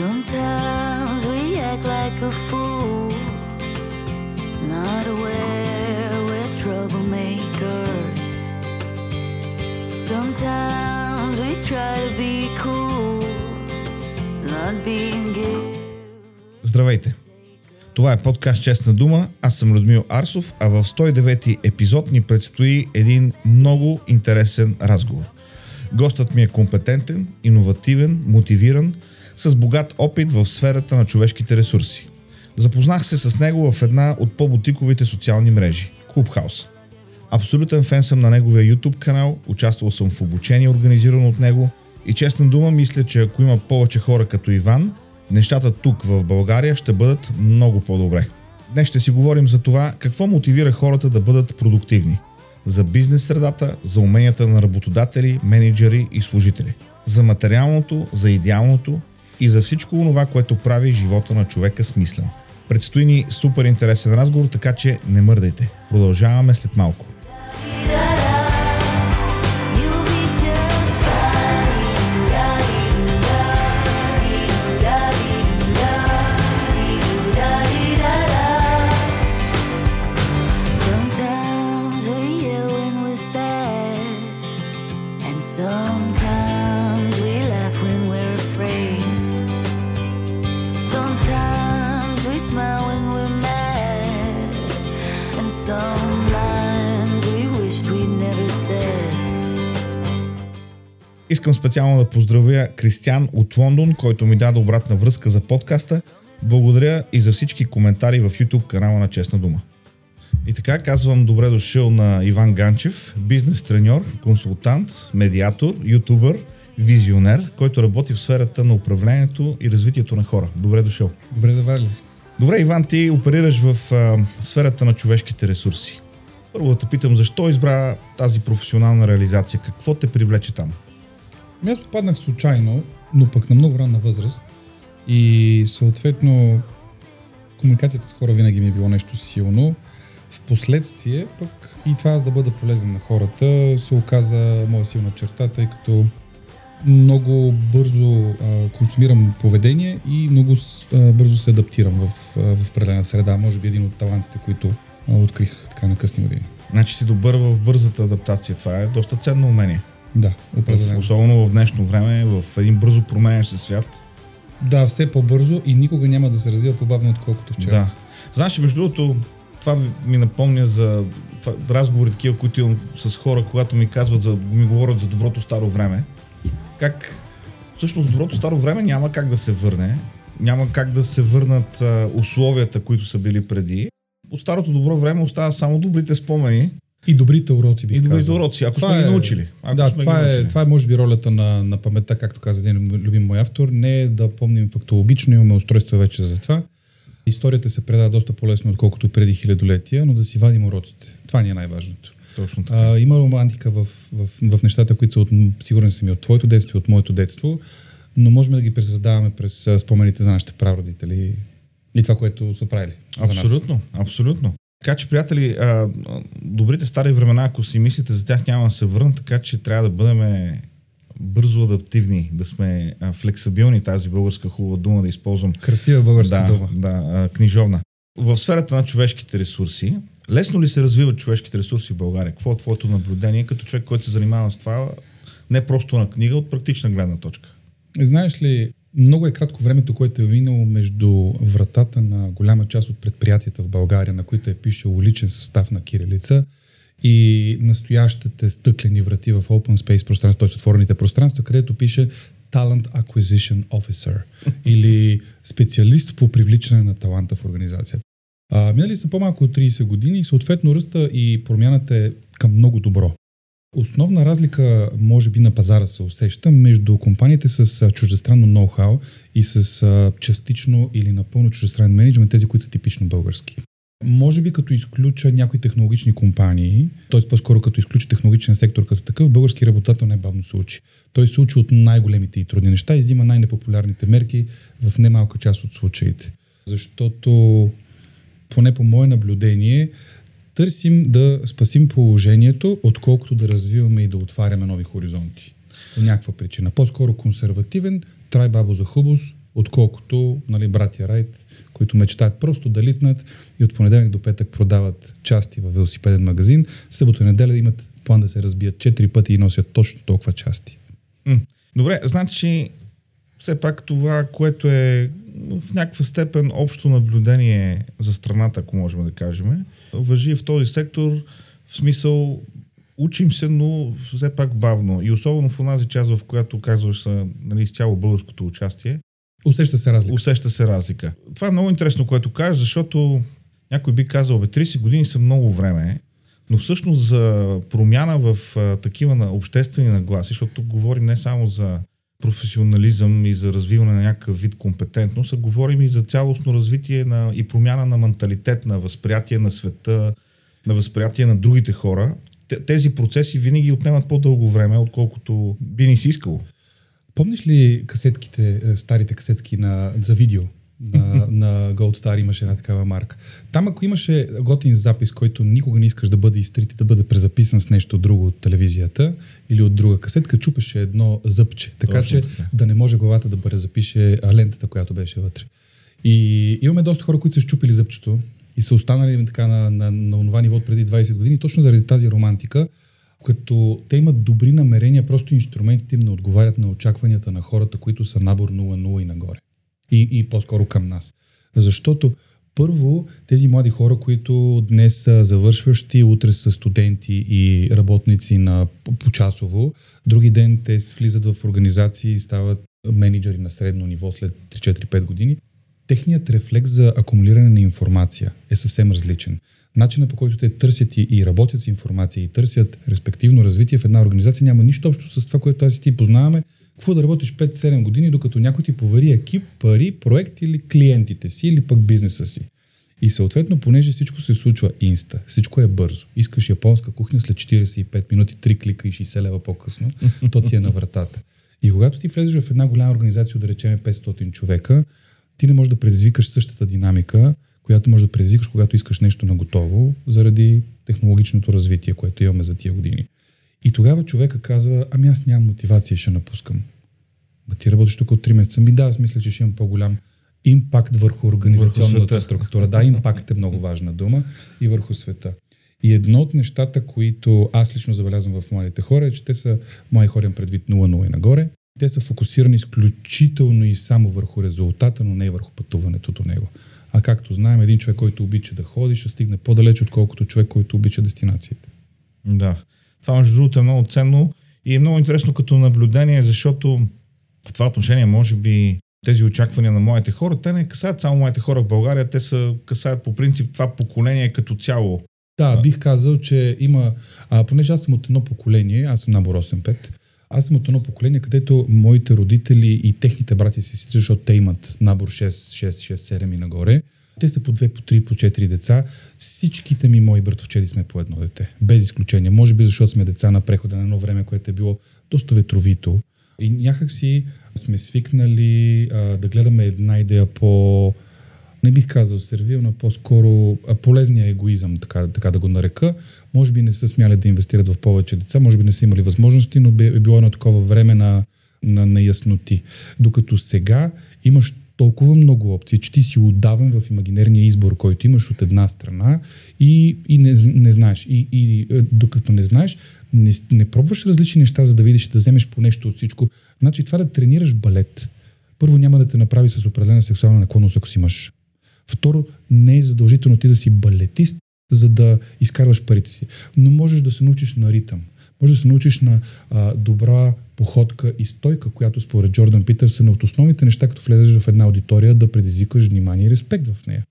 Sometimes we act like a fool, not aware we're troublemakers. Sometimes we try to be cool, not being given. Здравейте! Това е подкаст Честна дума. Аз съм Людмил Арсов, а в 109 епизод ни предстои един много интересен разговор. Гостът ми е компетентен, иновативен, мотивиран, с богат опит в сферата на човешките ресурси. Запознах се с него в една от по-бутиковите социални мрежи – Clubhouse. Абсолютен фен съм на неговия YouTube канал, участвал съм в обучение, организирано от него и честна дума мисля, че ако има повече хора като Иван, нещата тук в България ще бъдат много по-добре. Днес ще си говорим за това какво мотивира хората да бъдат продуктивни. За бизнес средата, за уменията на работодатели, менеджери и служители. За материалното, за идеалното и за всичко това, което прави живота на човека смислен. Предстои ни супер интересен разговор, така че не мърдайте. Продължаваме след малко. You'll Искам специално да поздравя Кристиан от Лондон, който ми даде обратна връзка за подкаста. Благодаря и за всички коментари в YouTube канала на Честна дума. И така казвам добре дошъл на Иван Ганчев, бизнес треньор, консултант, медиатор, ютубър, визионер, който работи в сферата на управлението и развитието на хора. Добре дошъл. Добре заварили. Добре, Иван, ти оперираш в а, сферата на човешките ресурси. Първо да те питам, защо избра тази професионална реализация? Какво те привлече там? Ами Аз попаднах случайно, но пък на много ранна възраст и съответно комуникацията с хора винаги ми е било нещо силно. Впоследствие пък и това аз да бъда полезен на хората се оказа моя силна черта, тъй като много бързо а, консумирам поведение и много а, бързо се адаптирам в, а, в определена среда. Може би един от талантите, които а, открих така на късни години. Значи си добър в бързата адаптация. Това е доста ценно умение. Да, В, определено. особено в днешно време, в един бързо променящ се свят. Да, все по-бързо и никога няма да се развива по-бавно, отколкото вчера. Да. Знаеш, между другото, това ми напомня за това, разговори такива, които имам с хора, когато ми казват, за, ми говорят за доброто старо време. Как всъщност доброто старо време няма как да се върне. Няма как да се върнат а, условията, които са били преди. От старото добро време остава само добрите спомени И добрите уроци бих и добрите казал. уроци, ако Това сме ги е- научили. Ако да, сме ги това е, научили. това е може би ролята на, на паметта, както каза един любим мой автор. Не е да помним фактологично, имаме устройства вече за това. Историята се предава доста по-лесно, отколкото преди хилядолетия, но да си вадим уроците. Това ни е най-важното. Точно така. А, има романтика в, в, в нещата, които са от, сигурен съм и от твоето детство, и от моето детство, но можем да ги пресъздаваме през спомените за нашите прародители и това, което са правили за нас. Абсолютно, абсолютно. Така че, приятели, а, добрите стари времена, ако си мислите за тях, няма да се върнат, така че трябва да бъдем бързо адаптивни, да сме а, флексибилни, тази българска хубава дума да използвам. Красива българска да, дума. да, а, книжовна. В сферата на човешките ресурси, лесно ли се развиват човешките ресурси в България? Какво е твоето наблюдение като човек, който се занимава с това, не просто на книга, от практична гледна точка? Знаеш ли, много е кратко времето, което е минало между вратата на голяма част от предприятията в България, на които е пишел личен състав на Кирилица и настоящите стъклени врати в Open Space пространство, т.е. отворените пространства, където пише Talent Acquisition Officer или специалист по привличане на таланта в организацията. А, минали са по-малко от 30 години и съответно ръста и промяната е към много добро. Основна разлика, може би, на пазара се усеща между компаниите с чуждестранно ноу-хау и с частично или напълно чуждестранен менеджмент, тези, които са типично български. Може би като изключа някои технологични компании, т.е. по-скоро като изключа технологичен сектор като такъв, български работател най-бавно се учи. Той се учи от най-големите и трудни неща и взима най-непопулярните мерки в немалка част от случаите. Защото, поне по мое наблюдение, търсим да спасим положението, отколкото да развиваме и да отваряме нови хоризонти. По някаква причина. По-скоро консервативен, трай бабо за хубост, отколкото нали, братя Райт, които мечтаят просто да литнат и от понеделник до петък продават части в велосипеден магазин. Събота и неделя имат план да се разбият четири пъти и носят точно толкова части. Добре, значи все пак това, което е в някаква степен общо наблюдение за страната, ако можем да кажем, въжи в този сектор в смисъл учим се, но все пак бавно. И особено в онази част, в която казваш нали, изцяло българското участие. Усеща се разлика. Усеща се разлика. Това е много интересно, което кажеш, защото някой би казал, бе, 30 години са много време, но всъщност за промяна в а, такива на обществени нагласи, защото тук говорим не само за професионализъм и за развиване на някакъв вид компетентност, а говорим и за цялостно развитие на, и промяна на менталитет, на възприятие на света, на възприятие на другите хора. Тези процеси винаги отнемат по-дълго време, отколкото би ни си искало. Помниш ли касетките, е, старите касетки на, за видео? На, на Gold Star имаше една такава марка. Там ако имаше готин запис, който никога не искаш да бъде изтрит и да бъде презаписан с нещо друго от телевизията или от друга касетка, чупеше едно зъбче. Така Точно че така. да не може главата да бъде запише лентата, която беше вътре. И имаме доста хора, които са щупили зъбчето и са останали така на, на, на това ниво от преди 20 години, точно заради тази романтика, като те имат добри намерения, просто инструментите им не отговарят на очакванията на хората, които са набор 0-0 и нагоре и, и по-скоро към нас. Защото първо, тези млади хора, които днес са завършващи, утре са студенти и работници на почасово, други ден те влизат в организации и стават менеджери на средно ниво след 3-4-5 години, техният рефлекс за акумулиране на информация е съвсем различен. Начинът по който те търсят и, и работят с информация и търсят респективно развитие в една организация няма нищо общо с това, което аз и ти познаваме какво да работиш 5-7 години, докато някой ти повери екип, пари, проект или клиентите си, или пък бизнеса си. И съответно, понеже всичко се случва инста, всичко е бързо. Искаш японска кухня след 45 минути, 3 клика и 60 лева по-късно, то ти е на вратата. И когато ти влезеш в една голяма организация, да речем 500 човека, ти не можеш да предизвикаш същата динамика, която можеш да предизвикаш, когато искаш нещо на готово, заради технологичното развитие, което имаме за тия години. И тогава човека казва, ами аз нямам мотивация, ще напускам. Ма ти работиш тук от 3 месеца. Ми да, аз мисля, че ще имам по-голям импакт върху организационната върху структура. Да, импакт е много важна дума и върху света. И едно от нещата, които аз лично забелязвам в младите хора, е, че те са, мои хора предвид 0-0 и нагоре, те са фокусирани изключително и само върху резултата, но не и върху пътуването до него. А както знаем, един човек, който обича да ходи, ще стигне по-далеч, отколкото човек, който обича дестинациите. Да. Това, между другото, е много ценно и е много интересно като наблюдение, защото в това отношение, може би, тези очаквания на моите хора, те не касаят само моите хора в България, те са касаят по принцип това поколение като цяло. Да, бих казал, че има, а, понеже аз съм от едно поколение, аз съм набор 8-5, аз съм от едно поколение, където моите родители и техните брати си сестри, защото те имат набор 6, 6, 6, 7 и нагоре, те са по две, по три, по четири деца. Всичките ми мои братовчеди сме по едно дете. Без изключение. Може би защото сме деца на прехода на едно време, което е било доста ветровито. И някак си сме свикнали а, да гледаме една идея по не бих казал сервилна, по-скоро полезния егоизъм, така, така да го нарека. Може би не са смяли да инвестират в повече деца, може би не са имали възможности, но е било едно такова време на, на, на ясноти. Докато сега имаш толкова много опции, че ти си отдавен в имагинерния избор, който имаш от една страна и, и не, не знаеш. И, и е, докато не знаеш, не, не пробваш различни неща, за да видиш, да вземеш по нещо от всичко. Значи това да тренираш балет, първо няма да те направи с определена сексуална наклонност, ако си мъж. Второ, не е задължително ти да си балетист, за да изкарваш парите си. Но можеш да се научиш на ритъм. Може да се научиш на а, добра походка и стойка, която според Джордан Питърсън е от основните неща, като влезеш в една аудитория, да предизвикаш внимание и респект в нея.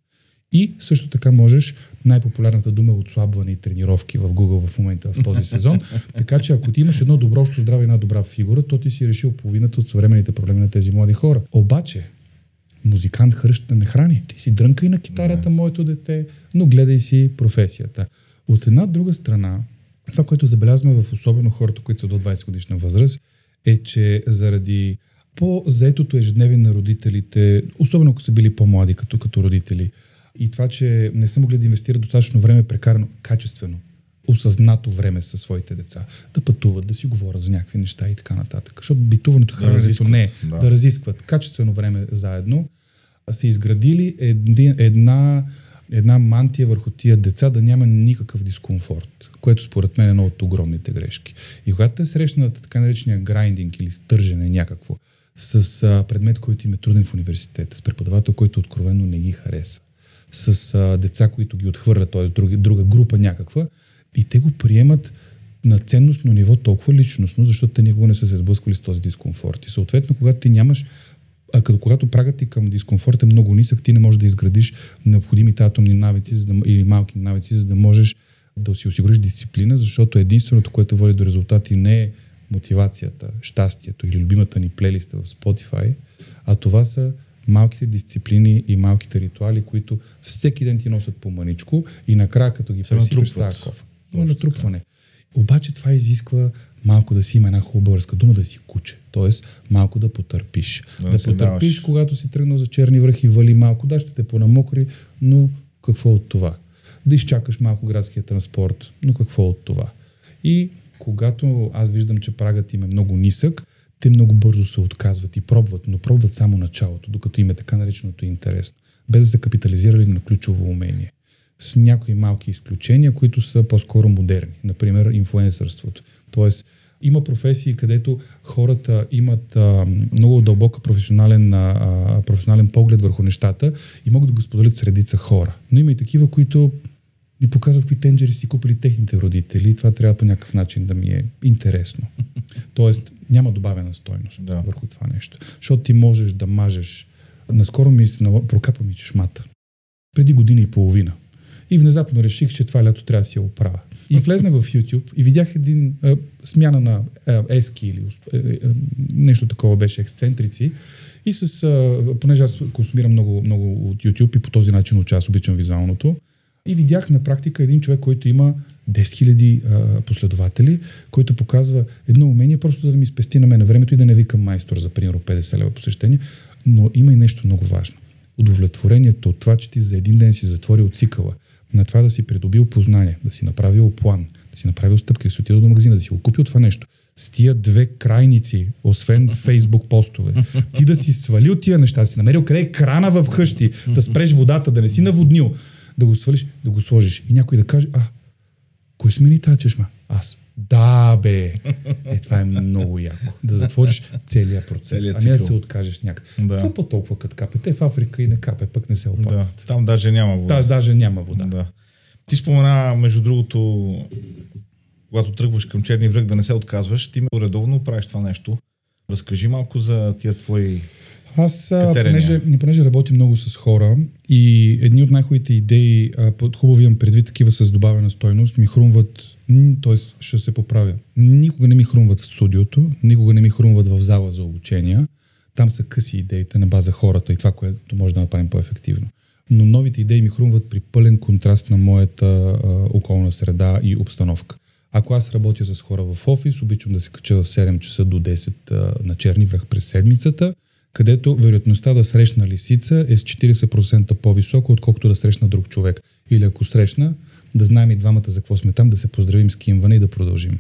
И също така можеш, най-популярната дума е отслабване и тренировки в Google в момента в този сезон. така че ако ти имаш едно добро общо здраве и една добра фигура, то ти си решил половината от съвременните проблеми на тези млади хора. Обаче, музикант хръща не храни. Ти си дрънка и на китарата, моето дете, но гледай си професията. От една друга страна, това, което забелязваме в особено хората, които са до 20 годишна възраст, е, че заради по-заетото ежедневие на родителите, особено ако са били по-млади като, като родители, и това, че не са могли да инвестират достатъчно време прекарано качествено осъзнато време със своите деца. Да пътуват, да си говорят за някакви неща и така нататък. Защото битуването, Да храненето не е да. да разискват качествено време заедно, са изградили един, една, една мантия върху тия деца да няма никакъв дискомфорт, което според мен е едно от огромните грешки. И когато те срещнат така наречения грайндинг или стържене някакво с а, предмет, който им е труден в университета, с преподавател, който откровенно не ги харесва, с а, деца, които ги отхвърлят, т.е. Друга, друга група някаква, и те го приемат на ценностно ниво толкова личностно, защото те никога не са се сблъсквали с този дискомфорт. И съответно, когато ти нямаш а като когато прагът ти към дискомфорт е много нисък, ти не можеш да изградиш необходимите атомни навици за да, или малки навици, за да можеш да си осигуриш дисциплина, защото единственото, което води до резултати не е мотивацията, щастието или любимата ни плейлиста в Spotify, а това са малките дисциплини и малките ритуали, които всеки ден ти носят по маничко и накрая като ги пресипеш тази кофа. Има натрупване. Обаче това изисква малко да си има една хубава българска дума да си куче. Тоест малко да потърпиш. Да Да, потърпиш, даваш. когато си тръгнал за черни връх и вали малко. Да, ще те понамокри, но какво от това? Да изчакаш малко градския транспорт, но какво от това? И когато аз виждам, че прагът им е много нисък, те много бързо се отказват и пробват, но пробват само началото, докато им е така нареченото интересно, без да са капитализирали на ключово умение. С някои малки изключения, които са по-скоро модерни. Например, инфлуенсърството. Тоест, има професии, където хората имат а, много дълбока професионален, а, професионален поглед върху нещата и могат да го споделят с редица хора. Но има и такива, които ми показват какви тенджери си купили техните родители и това трябва по някакъв начин да ми е интересно. Тоест, няма добавена стойност Да. върху това нещо. Защото ти можеш да мажеш. Наскоро ми се прокапа ми чешмата. Преди година и половина. И внезапно реших, че това лято трябва да си я оправя. И влезнах в YouTube и видях един а, смяна на а, ески или ус- е, е, нещо такова беше, ексцентрици. И с, а, понеже аз консумирам много, много от YouTube и по този начин уча, аз обичам визуалното. И видях на практика един човек, който има 10 000 а, последователи, който показва едно умение, просто за да ми спести на мен времето и да не викам майстор за примерно 50 лева посещение. Но има и нещо много важно. Удовлетворението от това, че ти за един ден си затворил цикъла, на това да си придобил познание, да си направил план, да си направил стъпки, да си отидал до магазина, да си го купил това нещо. С тия две крайници, освен фейсбук постове, ти да си свалил тия неща, да си намерил къде е крана в къщи, да спреш водата, да не си наводнил, да го свалиш, да го сложиш. И някой да каже, а, кой смени тази чешма? Аз. Да, бе. Е, това е много яко. Да затвориш целият процес, Целият а не да се откажеш някак. Да. Това по толкова като капе. Те в Африка и не капе, пък не се Да, опакват. там даже няма вода. Да, даже няма вода. Да. Ти спомена, между другото, когато тръгваш към черни връх, да не се отказваш, ти редовно правиш това нещо. Разкажи малко за тия твои... Аз, Катерения. понеже, понеже работим много с хора и едни от най-хубавите идеи, а, под- хубаво имам предвид такива с добавена стойност, ми хрумват, т.е. ще се поправя. Никога не ми хрумват в студиото, никога не ми хрумват в зала за обучения. Там са къси идеите на база хората и това, което може да направим по-ефективно. Но новите идеи ми хрумват при пълен контраст на моята а, околна среда и обстановка. Ако аз работя с хора в офис, обичам да се кача в 7 часа до 10 а, на черни връх през седмицата, където вероятността да срещна лисица е с 40% по-високо, отколкото да срещна друг човек. Или ако срещна, да знаем и двамата за какво сме там, да се поздравим с кимване и да продължим.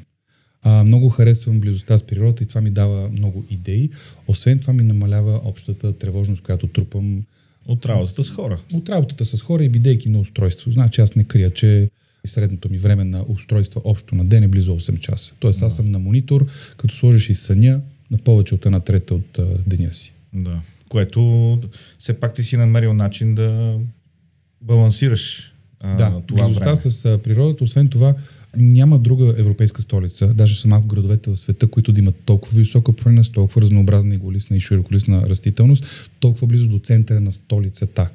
А, много харесвам близостта с природата и това ми дава много идеи. Освен това ми намалява общата тревожност, която трупам От работата с хора. от работата с хора и бидейки на устройство. Значи аз не крия, че средното ми време на устройства общо на ден е близо 8 часа. Тоест аз съм на монитор, като сложиш и съня на повече от една трета от а, деня си. Да. Което все пак ти си намерил начин да балансираш а, да, това време. с природата. Освен това, няма друга европейска столица, даже са малко градовете в света, които да имат толкова висока пройност, толкова разнообразна и голисна и широколисна растителност, толкова близо до центъра на столицата.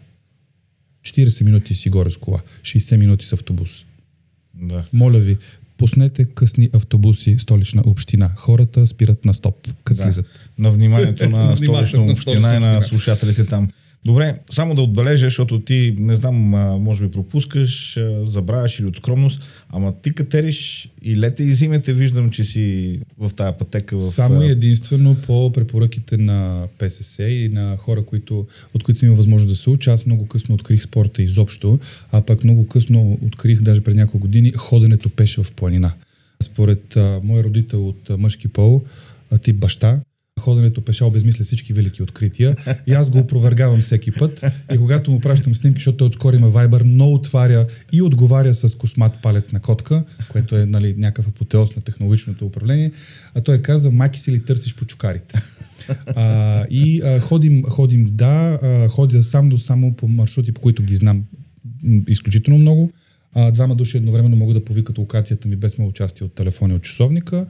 40 минути си горе с кола, 60 минути с автобус. Да. Моля ви, пуснете късни автобуси столична община. Хората спират на стоп, като Да. слизат. На вниманието На на вниманието столична на община и на слушателите там. Добре, само да отбележа, защото ти, не знам, може би пропускаш, забравяш или от скромност, ама ти катериш и лете и зимете, виждам, че си в тази пътека. В, Само и единствено по препоръките на ПСС и на хора, които, от които съм имал възможност да се уча. Аз много късно открих спорта изобщо, а пък много късно открих, даже пред няколко години, ходенето пеше в планина. Според а, мой родител от а, мъжки пол, а, тип баща, ходенето пеша обезмисля всички велики открития и аз го опровергавам всеки път и когато му пращам снимки, защото той отскоро има Viber, но отваря и отговаря с космат палец на котка, което е нали, някакъв апотеоз на технологичното управление, а той каза, маки си ли търсиш по чукарите? А, и а, ходим, ходим, да, а, ходя сам до само по маршрути, по които ги знам изключително много. А, двама души едновременно могат да повикат локацията ми без мое участие от телефона и от часовника.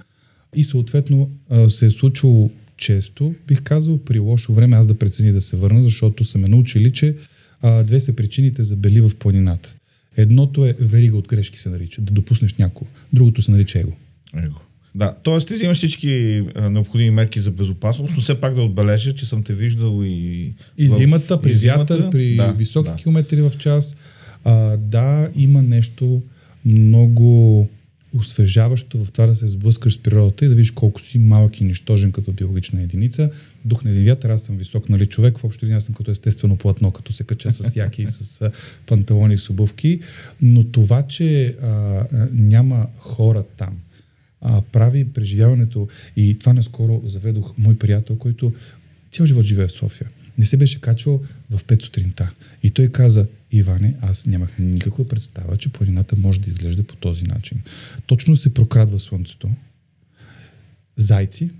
И съответно а, се е случило често, бих казал, при лошо време аз да прецени да се върна, защото са ме научили, че а, две са причините за бели в планината. Едното е верига от грешки се нарича, да допуснеш някого. Другото се нарича его. Его. Да, т.е. ти взимаш всички а, необходими мерки за безопасност, но все пак да отбележа, че съм те виждал и... И в- зимата, при и зимата. вятър, при Да, високи да. километри в час. А, да, има нещо много освежаващо в това да се сблъскаш с природата и да видиш колко си малък и нищожен като биологична единица. Дух на един вятър, аз съм висок, нали, човек, в общи линии аз съм като естествено платно, като се кача с яки и с панталони и с обувки, но това, че а, няма хора там, а, прави преживяването и това наскоро заведох мой приятел, който цял живот живее в София. Не се беше качвал в 5 сутринта. И той каза, Иване, аз нямах никаква представа, че планината може да изглежда по този начин. Точно се прокрадва слънцето, зайци,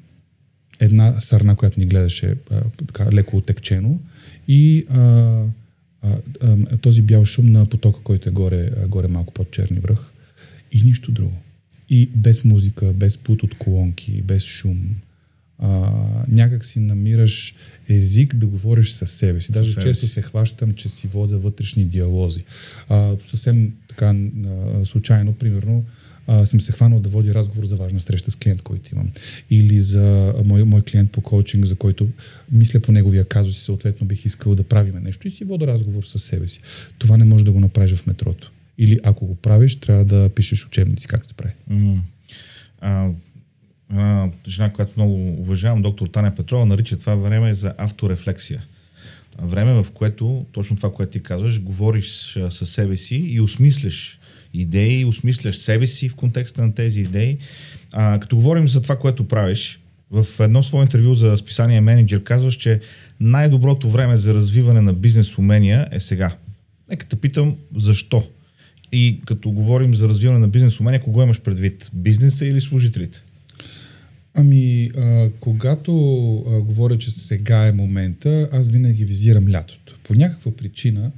една сърна, която ни гледаше а, така леко отекчено и а, а, а, този бял шум на потока, който е горе, а, горе малко под черни връх и нищо друго. И без музика, без пут от колонки, без шум. А, някак си намираш език да говориш със себе си. Даже себе често си. се хващам, че си водя вътрешни диалози. А, съвсем така а, случайно, примерно, а, съм се хванал да водя разговор за важна среща с клиент, който имам. Или за мой, мой клиент по коучинг, за който мисля по неговия казус и съответно бих искал да правиме нещо и си вода разговор със себе си. Това не може да го направиш в метрото. Или ако го правиш, трябва да пишеш учебници как се прави. А, жена, която много уважавам, доктор Таня Петрова, нарича това време за авторефлексия. Време, в което, точно това, което ти казваш, говориш със себе си и осмисляш идеи, осмисляш себе си в контекста на тези идеи. А, като говорим за това, което правиш, в едно свое интервю за списание Менеджер казваш, че най-доброто време за развиване на бизнес умения е сега. Нека те питам защо. И като говорим за развиване на бизнес умения, кого имаш предвид? Бизнеса или служителите? Ами, а, когато а, говоря, че сега е момента, аз винаги визирам лятото. По някаква причина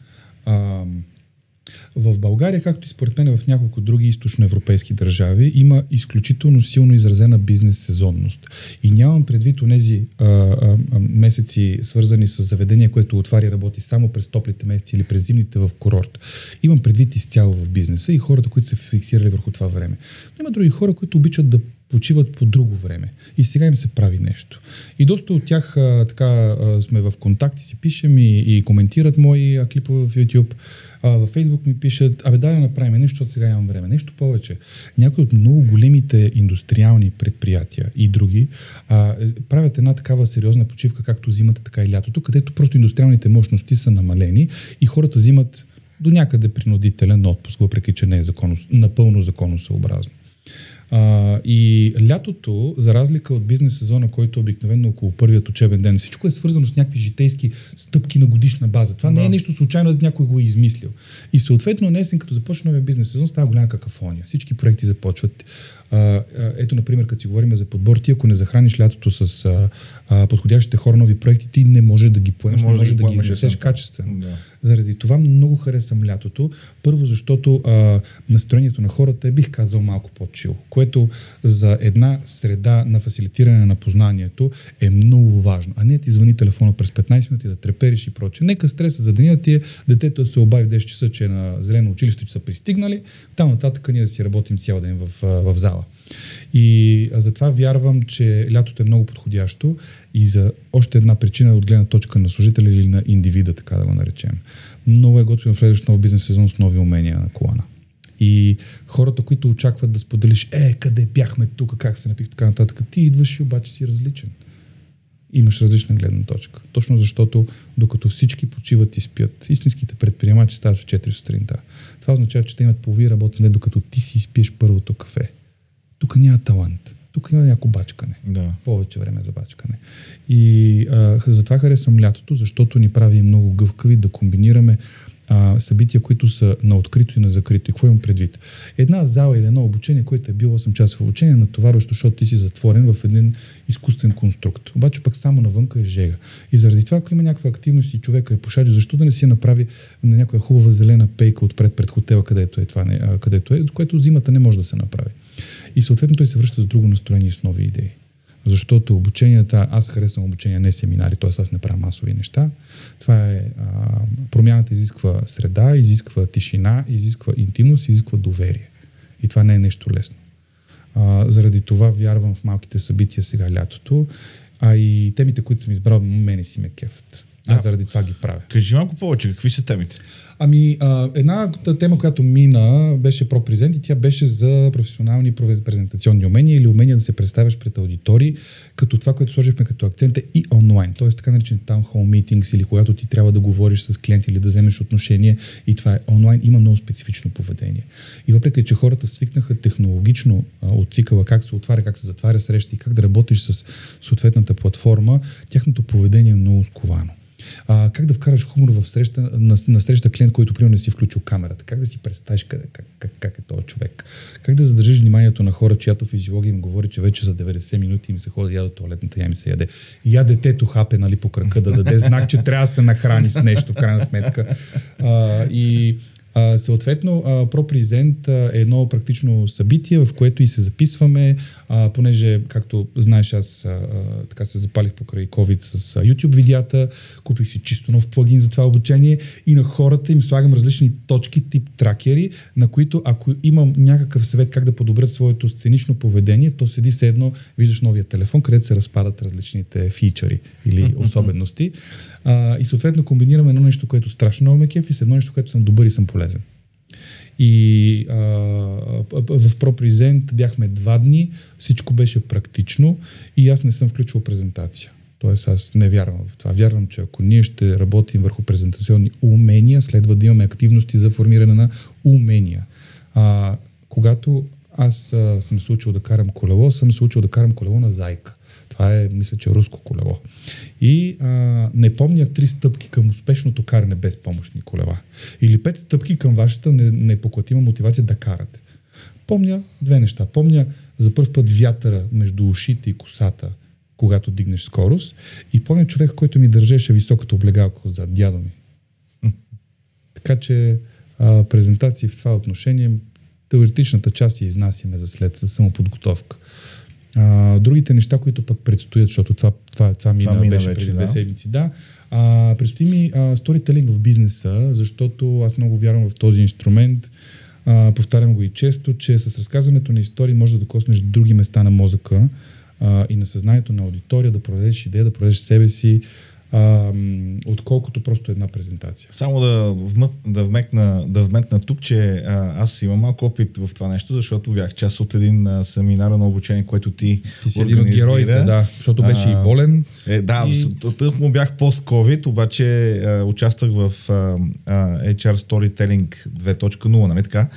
а, в България, както и според мен в няколко други източноевропейски държави, има изключително силно изразена бизнес сезонност. И нямам предвид онези а, а, месеци, свързани с заведение, което отваря и работи само през топлите месеци или през зимните в курорт. Имам предвид изцяло в бизнеса и хората, които са фиксирали върху това време. Но има други хора, които обичат да почиват по друго време. И сега им се прави нещо. И доста от тях а, така а, сме в контакти, си пишем и, и коментират мои а, клипове в YouTube. А, във Facebook ми пишат, абе дай да направим нещо, защото сега имам време. Нещо повече. Някои от много големите индустриални предприятия и други а, правят една такава сериозна почивка, както зимата, така и лятото, където просто индустриалните мощности са намалени и хората взимат до някъде принудителен отпуск, въпреки че не е законно, напълно законосъобразно. А, и лятото, за разлика от бизнес сезона, който е обикновено около първият учебен ден, всичко е свързано с някакви житейски стъпки на годишна база. Това не е нещо случайно, да някой го е измислил. И съответно, днес, като започне новия бизнес сезон, става голяма какафония. Всички проекти започват. А, ето, например, като си говорим за подбор, ти ако не захраниш лятото с а, а, подходящите хора нови проекти, ти не може да ги поемеш, не може, да, да ги изнесеш качествено. Да. Заради това много харесвам лятото. Първо, защото а, настроението на хората е, бих казал, малко по-чил, което за една среда на фасилитиране на познанието е много важно. А не ти звъни телефона през 15 минути да трепериш и прочее. Нека стреса за деня ти е детето се обави в 10 часа, че е на зелено училище, че са пристигнали, там нататък ние да си работим цял ден в, в зала. И а, затова вярвам, че лятото е много подходящо и за още една причина от гледна точка на служителя или на индивида, така да го наречем. Много е готино влезеш в нов бизнес сезон с нови умения на колана. И хората, които очакват да споделиш, е, къде бяхме тук, как се напих, така нататък, ти идваш и обаче си различен. Имаш различна гледна точка. Точно защото, докато всички почиват и спят, истинските предприемачи стават в 4 сутринта. Това означава, че те имат полови работа, не докато ти си изпиеш първото кафе. Тук няма талант. Тук има някакво бачкане. Да. Повече време за бачкане. И а, затова харесвам лятото, защото ни прави много гъвкави да комбинираме а, събития, които са на открито и на закрито. И какво имам предвид? Една зала или едно обучение, което е било 8 часово обучение, натоварващо, защото ти си затворен в един изкуствен конструкт. Обаче пък само навънка е жега. И заради това, ако има някаква активност и човека е пошач, защо да не си я направи на някоя хубава зелена пейка отпред пред хотела, където е това, не, където е, което зимата не може да се направи. И съответно той се връща с друго настроение и с нови идеи. Защото обученията, аз харесвам обучения, не семинари, т.е. аз не правя масови неща. Това е, а, промяната изисква среда, изисква тишина, изисква интимност, изисква доверие. И това не е нещо лесно. А, заради това вярвам в малките събития сега лятото, а и темите, които съм избрал, мене си ме кефът. Аз А. заради това ги правя. Кажи малко повече, какви са темите? Ами, една тема, която мина, беше ProPresent и тя беше за професионални презентационни умения или умения да се представяш пред аудитори, като това, което сложихме като акцент е и онлайн, т.е. така наречен town hall meetings или когато ти трябва да говориш с клиент или да вземеш отношение и това е онлайн, има много специфично поведение. И въпреки, че хората свикнаха технологично а, от цикъла как се отваря, как се затваря срещи и как да работиш с съответната платформа, тяхното поведение е много сковано. А, как да вкараш хумор в среща, на, на среща клиент, който примерно не си включил камерата? Как да си представиш къде, как, как, как е този човек? Как да задържиш вниманието на хора, чиято физиология им говори, че вече за 90 минути им се ходи да яде туалетната, я им се яде. Я детето хапе нали, по крака да даде знак, че трябва да се нахрани с нещо в крайна сметка. А, и а, съответно, а, ProPresent а, е едно практично събитие, в което и се записваме, а, понеже, както знаеш, аз а, а, така се запалих покрай COVID с а, YouTube видеята, купих си чисто нов плагин за това обучение и на хората им слагам различни точки, тип тракери, на които ако имам някакъв съвет как да подобрят своето сценично поведение, то седи се едно, виждаш новия телефон, където се разпадат различните фичъри или особености. А, и съответно комбинираме едно нещо, което страшно много ме кефи, с едно нещо, което съм добър и съм полезен. И а, в ProPresent бяхме два дни, всичко беше практично и аз не съм включвал презентация. Тоест аз не вярвам в това. Вярвам, че ако ние ще работим върху презентационни умения, следва да имаме активности за формиране на умения. А, когато аз а, съм се учил да карам колело, съм се учил да карам колело на зайка. Това е, мисля, че руско колело. И а, не помня три стъпки към успешното каране без помощни колела. Или пет стъпки към вашата не- непоклатима мотивация да карате. Помня две неща. Помня за първ път вятъра между ушите и косата, когато дигнеш скорост. И помня човека, който ми държеше високата облегалка отзад, дядо ми. Така че а, презентации в това отношение, теоретичната част я изнасяме за след със самоподготовка. А, другите неща, които пък предстоят, защото това, това, това мина, мина беше вече, преди да. две седмици, да. А, предстои ми а, сторителинг в бизнеса, защото аз много вярвам в този инструмент. А, повтарям го и често, че с разказването на истории може да докоснеш други места на мозъка а, и на съзнанието на аудитория, да проведеш идея, да проведеш себе си, а, отколкото просто една презентация. Само да, вмък, да, вмекна, да вметна тук, че а, аз имам малко опит в това нещо, защото бях част от един а, семинар на обучение, което ти, Ти си един от организира. героите, да, защото беше А, и болен. Е, да, И- тък му бях пост-ковид, обаче а, участвах в а, а, HR Storytelling 2.0, нали така?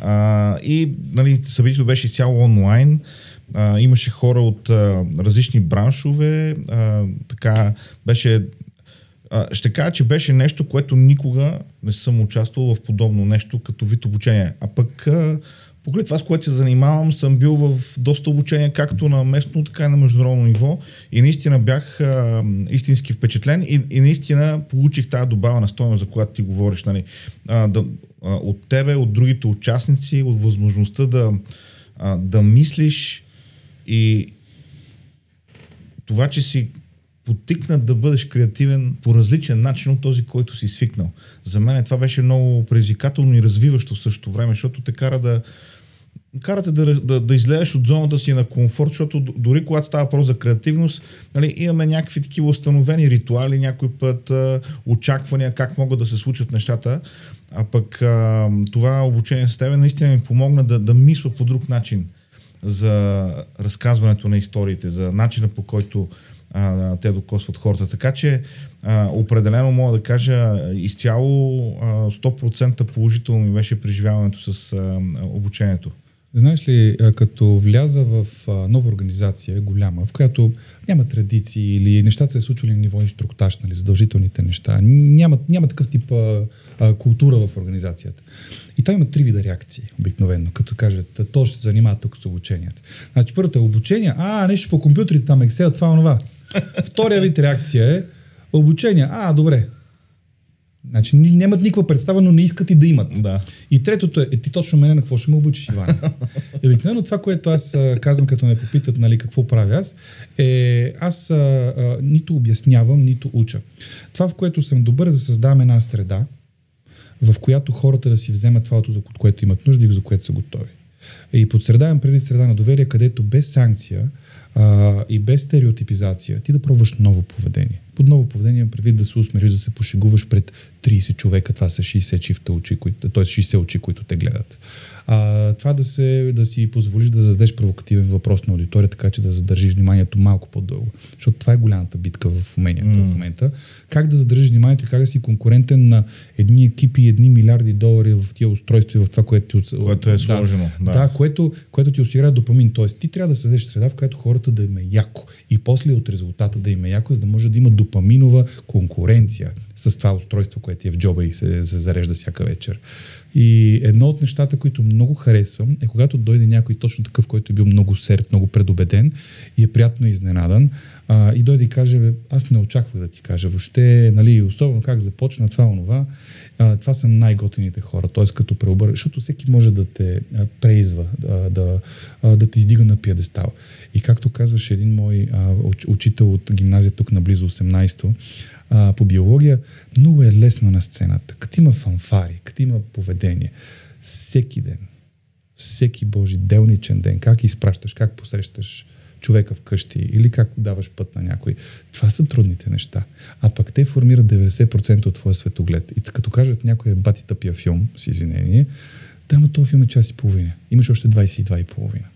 А, и нали, събитието беше изцяло онлайн. А, имаше хора от а, различни браншове. А, така беше а, ще кажа, че беше нещо, което никога не съм участвал в подобно нещо като вид обучение. А пък а, покрай това, с което се занимавам, съм бил в доста обучения, както на местно, така и на международно ниво. И наистина бях а, истински впечатлен и, и наистина получих тази добавена стоеност, за която ти говориш. Нали, а, да, от тебе, от другите участници, от възможността да, да мислиш и това, че си потикнат да бъдеш креативен по различен начин от този, който си свикнал. За мен това беше много предизвикателно и развиващо в същото време, защото те кара да карате да, да, да излезеш от зоната си на комфорт, защото дори когато става въпрос за креативност, нали, имаме някакви такива установени ритуали, някой път а, очаквания как могат да се случат нещата. А пък а, това обучение с тебе наистина ми помогна да, да мисля по друг начин за разказването на историите, за начина по който а, те докосват хората. Така че а, определено мога да кажа изцяло а, 100% положително ми беше преживяването с а, обучението. Знаеш ли, като вляза в нова организация, голяма, в която няма традиции или нещата се случвали на ниво инструктаж, нали, задължителните неща, няма, няма такъв тип а, а, култура в организацията. И там има три вида реакции, обикновено, като кажат, то ще се занимава тук с обучението. Значи първото е обучение, а, нещо по компютрите, там Excel, това, онова. Втория вид реакция е обучение, а, добре, Значи нямат никаква представа, но не искат и да имат. Да. И третото е, е ти точно мене на какво ще ме обучиш, Иван? Обикновено това, което аз казвам, като ме попитат нали, какво правя аз, е аз а, а, нито обяснявам, нито уча. Това, в което съм добър е да създавам една среда, в която хората да си вземат това, от което имат нужда и за което са готови. И под среда имам преди среда на доверие, където без санкция а, и без стереотипизация ти да пробваш ново поведение. Под ново поведение предвид да се усмириш, да се пошегуваш пред 30 човека, това са 60 чифта очи, които, т.е. 60 очи, които те гледат. А, това да, се, да си позволиш да зададеш провокативен въпрос на аудитория, така че да задържиш вниманието малко по-дълго. Защото това е голямата битка в умението mm. в момента. Как да задържиш вниманието и как да си конкурентен на едни екипи едни милиарди долари в тия устройства и в това, което ти... Което е сложено. Да, да. да което, което ти осигурява допамин. Тоест ти трябва да създадеш среда, в която хората да им е яко. И после от резултата да им е яко, за да може да има допаминова конкуренция с това устройство, което е в джоба и се, се зарежда всяка вечер. И едно от нещата, които много харесвам, е когато дойде някой точно такъв, който е бил много серд, много предубеден и е приятно изненадан а, и дойде и каже, бе, аз не очаквах да ти кажа въобще, нали, особено как започна това, онова. А, това са най-готените хора, т.е. като преобърна, защото всеки може да те преизва, да, да, да те издига на пиедестал. И както казваше един мой а, учител от гимназия тук наблизо 18-то, а, по биология, много е лесно на сцената. Като има фанфари, като има поведение, всеки ден, всеки Божи делничен ден, как изпращаш, как посрещаш човека вкъщи или как даваш път на някой. Това са трудните неща. А пък те формират 90% от твоя светоглед. И като кажат някой е бати тъпия филм, с извинение, да, ма този филм е час и половина. Имаш още 22 и половина.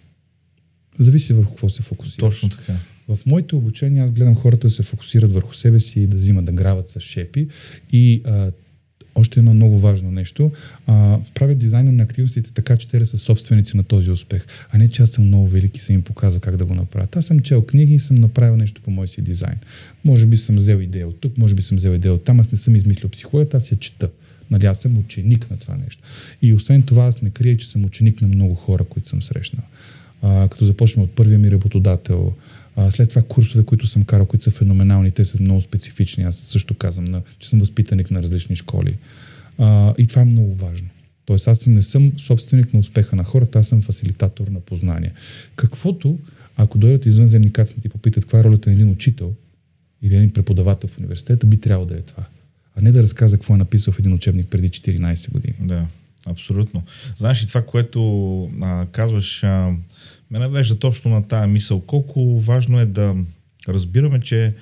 Зависи върху какво се фокусираш. Точно така. В моите обучения аз гледам хората да се фокусират върху себе си и да взимат, да грават с шепи. И а, още едно много важно нещо. А, правят дизайна на активностите така, че те да са собственици на този успех. А не, че аз съм много велики и съм им показал как да го направят. Аз съм чел книги и съм направил нещо по мой си дизайн. Може би съм взел идея от тук, може би съм взел идея от там. Аз не съм измислил психологията, аз я чета. Нали, аз съм ученик на това нещо. И освен това, аз не крия, че съм ученик на много хора, които съм срещнал. А, като започна от първия ми работодател, след това курсове, които съм карал, които са феноменални, те са много специфични. Аз също казвам, на, че съм възпитаник на различни школи. А, и това е много важно. Тоест аз не съм собственик на успеха на хората, аз съм фасилитатор на познание. Каквото, ако дойдат извънземни каци и попитат каква е ролята на един учител или един преподавател в университета, би трябвало да е това. А не да разказа какво е написал в един учебник преди 14 години. Да, абсолютно. Знаеш и това, което а, казваш, а, ме навежда точно на тая мисъл. Колко важно е да разбираме, че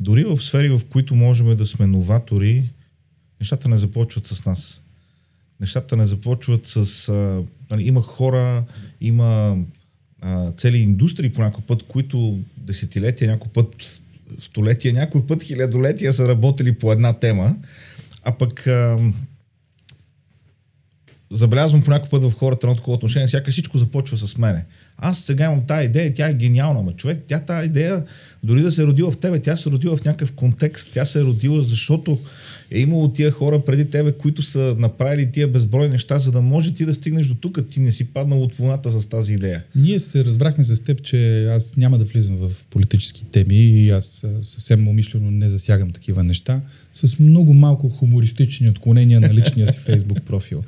дори в сфери, в които можем да сме новатори, нещата не започват с нас. Нещата не започват с... А, нали, има хора, има а, цели индустрии по някой път, които десетилетия, някой път столетия, някой път хилядолетия са работили по една тема, а пък а, забелязвам по някой път в хората на такова отношение, сякаш всичко започва с мене. Аз сега имам тази идея, тя е гениална, ма човек, тя тази идея, дори да се е родила в тебе, тя се е родила в някакъв контекст, тя се е родила, защото е имало тия хора преди тебе, които са направили тия безброй неща, за да може ти да стигнеш до тук, ти не си паднал от луната с тази идея. Ние се разбрахме с теб, че аз няма да влизам в политически теми и аз съвсем умишлено не засягам такива неща, с много малко хумористични отклонения на личния си фейсбук профил.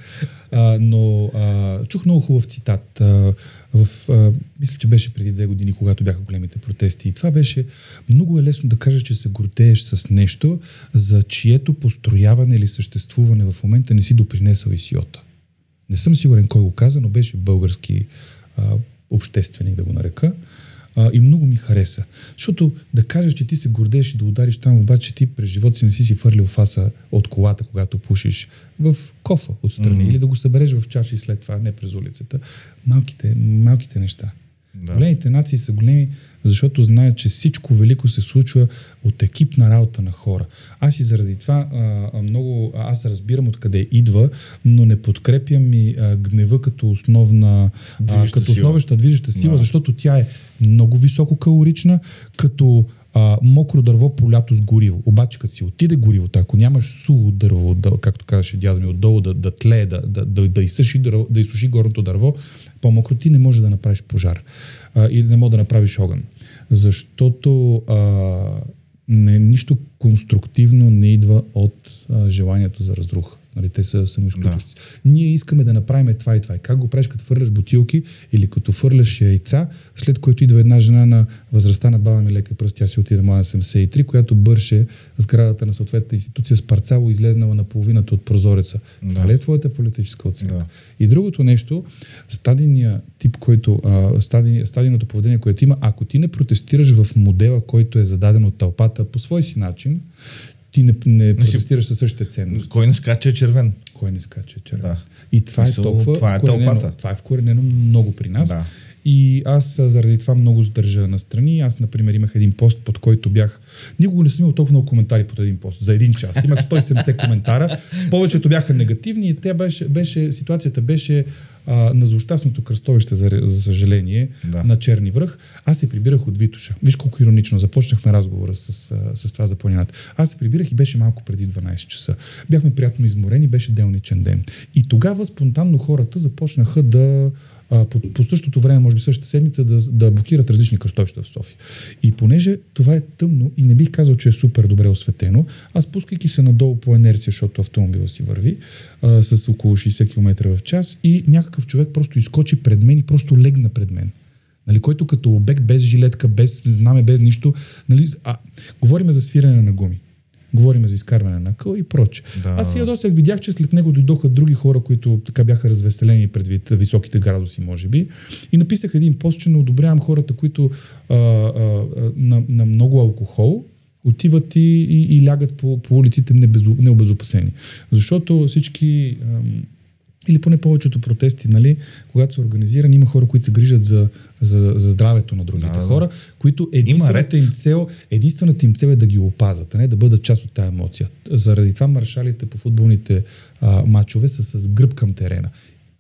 А, но а, чух много хубав цитат. А, в, а, мисля, че беше преди две години, когато бяха големите протести. И това беше много е лесно да кажеш, че се гордееш с нещо, за чието построяване или съществуване в момента не си допринесъл и сиота. Не съм сигурен кой го каза, но беше български а, общественик, да го нарека. А, и много ми хареса. Защото да кажеш, че ти се гордееш и да удариш там, обаче ти през живота си не си си фърлил фаса от колата, когато пушиш в кофа отстрани mm-hmm. или да го събереш в чаша и след това, не през улицата. Малките, малките неща. Да. Големите нации са големи, защото знаят, че всичко велико се случва от екипна работа на хора. Аз и заради това а, много, аз разбирам откъде идва, но не подкрепям и а, гнева като основна, а, като основеща движеща сила, да. защото тя е много високо калорична, като а, мокро дърво по лято с гориво. Обаче, като си отиде горивото, ако нямаш суло дърво, да, както казаше дядо ми, отдолу да, да тлее, да, да, да, да, изсуши, дърво, да изсуши горното дърво, по-мокро ти не може да направиш пожар а, или не може да направиш огън. Защото а, не, нищо конструктивно не идва от а, желанието за разруха. Нали, те са самоизключващи. Да. Ние искаме да направим това и това. И как го правиш, като фърляш бутилки или като фърляш яйца, след което идва една жена на възрастта на баба ми лека пръст, тя си отиде млада 73, която бърше сградата на съответната институция с парцало излезнала на половината от прозореца. Да. Това ли е твоята политическа оценка? Да. И другото нещо, стадиния тип, който, а, стадин, стадиното поведение, което има, ако ти не протестираш в модела, който е зададен от тълпата по свой си начин, ти не, не протестираш със същите ценности. Кой не скача е червен. Кой не скача е червен. Да. И това Мисъл, е толкова това е това е вкоренено много при нас. Да. И аз заради това много задържа на страни. Аз, например, имах един пост, под който бях... Никога не съм имал толкова много коментари под един пост. За един час. Имах 170 коментара. Повечето бяха негативни и те беше, беше, ситуацията беше а, на злощастното кръстовище, за, за съжаление, да. на Черни връх. Аз се прибирах от Витуша. Виж колко иронично. Започнахме разговора с, с това за планината. Аз се прибирах и беше малко преди 12 часа. Бяхме приятно изморени, беше делничен ден. И тогава спонтанно хората започнаха да а, по, по същото време, може би същата седмица, да, да блокират различни кръстовища в София. И понеже това е тъмно и не бих казал, че е супер добре осветено, аз пускайки се надолу по инерция, защото автомобила си върви а, с около 60 км в час и някакъв човек просто изкочи пред мен и просто легна пред мен. Нали, който като обект без жилетка, без знаме, без нищо. Нали, а, говориме за свирене на гуми. Говорим за изкарване на къл и проче. Да. Аз си ядосах, видях, че след него дойдоха други хора, които така бяха развеселени предвид високите градуси, може би. И написах един пост, че не одобрявам хората, които а, а, на, на много алкохол, отиват и, и, и лягат по, по улиците необезопасени. Защото всички или поне повечето протести, нали, когато са организирани, има хора, които се грижат за, за, за здравето на другите да, хора, които единствената им, цел, единствената им цел е да ги опазат, а не да бъдат част от тази емоция. Заради това маршалите по футболните а, матчове са с гръб към терена.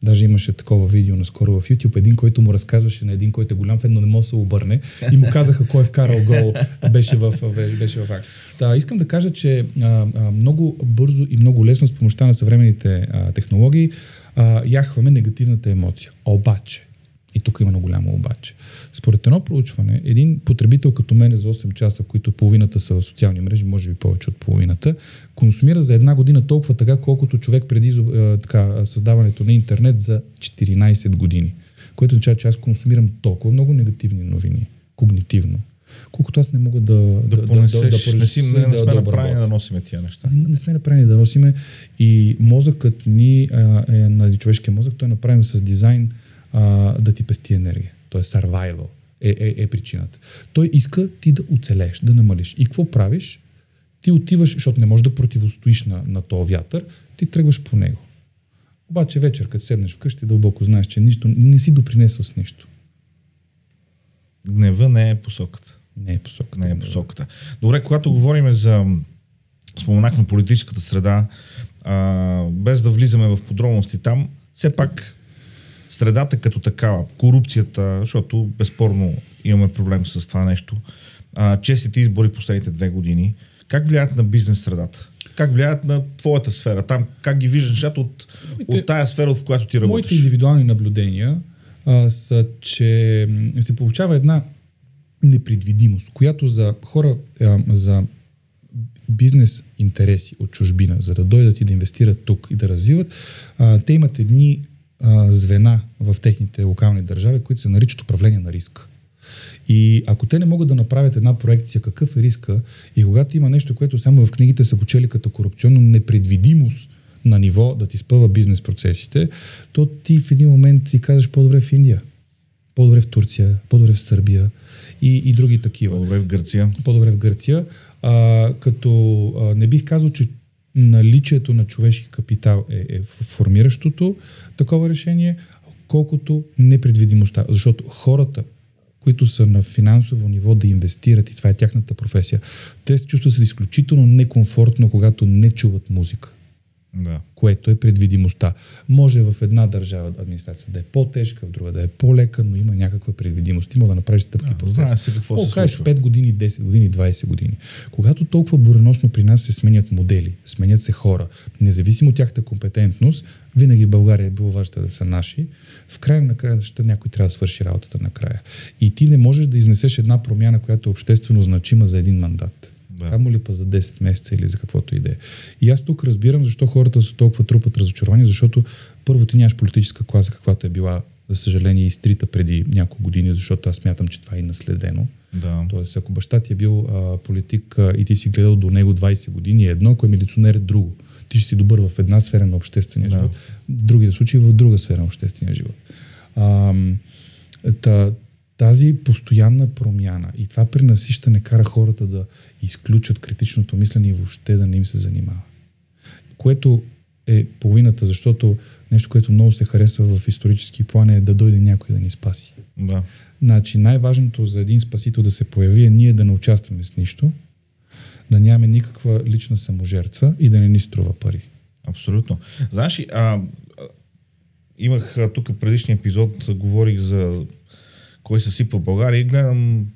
Даже имаше такова видео наскоро в YouTube, един, който му разказваше на един, който е голям фен, но не може да се обърне. И му казаха кой е вкарал гол, беше в, беше в Та, искам да кажа, че а, а, много бързо и много лесно с помощта на съвременните а, технологии а, яхваме негативната емоция. Обаче, и тук има много голямо обаче. Според едно проучване, един потребител като мен за 8 часа, които половината са в социални мрежи, може би повече от половината, консумира за една година толкова така, колкото човек преди така, създаването на интернет за 14 години. Което означава, че аз консумирам толкова много негативни новини, когнитивно, колкото аз не мога да... Да, да понесеш, да, да, да, не, си, не, не сме да, направени да, носиме тия неща. Не, не сме направени да носиме и мозъкът ни, а, е, нали, човешкия мозък, той е направен с дизайн а, да ти пести енергия. Той е survival. Е, е, е причината. Той иска ти да оцелеш, да намалиш. И какво правиш? Ти отиваш, защото не можеш да противостоиш на, на този вятър, ти тръгваш по него. Обаче вечер, като седнеш вкъщи, дълбоко знаеш, че нищо, не си допринесъл с нищо. Гнева не е посоката. Не е посоката. Не е посоката. Добре, когато говорим за споменахме политическата среда, а, без да влизаме в подробности там, все пак средата като такава, корупцията, защото безспорно имаме проблем с това нещо, а, честите избори последните две години, как влияят на бизнес средата? Как влияят на твоята сфера? Там как ги виждаш нещата от, моите, от тая сфера, в която ти работиш? Моите индивидуални наблюдения а, са, че се получава една непредвидимост, която за хора, а, за бизнес интереси от чужбина, за да дойдат и да инвестират тук и да развиват, а, те имат едни а, звена в техните локални държави, които се наричат управление на риска. И ако те не могат да направят една проекция какъв е риска и когато има нещо, което само в книгите са го чели като корупционно непредвидимост на ниво да ти спъва бизнес процесите, то ти в един момент си казваш по-добре в Индия по-добре в Турция, по-добре в Сърбия и, и други такива. По-добре в Гърция. По-добре в Гърция. А, като а, не бих казал, че наличието на човешки капитал е, е формиращото такова решение, колкото непредвидимостта. Защото хората, които са на финансово ниво да инвестират и това е тяхната професия, те се чувстват изключително некомфортно, когато не чуват музика Да. което е предвидимостта. Може в една държава администрацията да е по-тежка, в друга да е по-лека, но има някаква предвидимост. Ти мога да направиш стъпки по знае се какво се кажеш случва. 5 години, 10 години, 20 години. Когато толкова буреносно при нас се сменят модели, сменят се хора, независимо от тяхната компетентност, винаги в България е било важно да са наши, в края на краищата някой трябва да свърши работата накрая. И ти не можеш да изнесеш една промяна, която е обществено значима за един мандат. Да. Камо ли па за 10 месеца или за каквото и да е. И аз тук разбирам защо хората са толкова трупат разочаровани, защото първо ти нямаш политическа класа, каквато е била, за съжаление, изтрита преди няколко години, защото аз смятам, че това е наследено. Да. Тоест, ако баща ти е бил а, политик а, и ти си гледал до него 20 години, едно, ако е милиционер е друго. Ти ще си добър в една сфера на обществения Да. живот, в другите случаи в друга сфера на обществения живот. А, та, тази постоянна промяна и това пренасищане кара хората да изключат критичното мислене и въобще да не им се занимава. Което е половината, защото нещо, което много се харесва в исторически план е да дойде някой да ни спаси. Да. Значи най-важното за един спасител да се появи е ние да не участваме с нищо, да нямаме никаква лична саможертва и да не ни струва пари. Абсолютно. Знаеш, а, имах тук предишния епизод, говорих за кой съсипа България и гледам,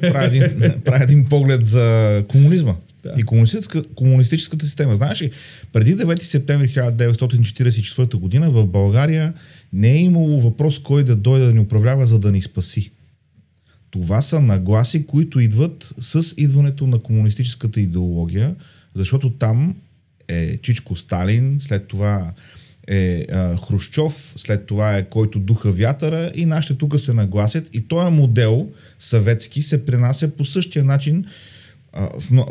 правя един, правя един поглед за комунизма. Да. И комунистическа, комунистическата система. Знаеш ли, преди 9 септември 1944 година в България не е имало въпрос кой да дойде да ни управлява, за да ни спаси. Това са нагласи, които идват с идването на комунистическата идеология, защото там е Чичко Сталин, след това е а, Хрущов, след това е който духа вятъра и нашите тук се нагласят и този модел съветски се пренася по същия начин а, в,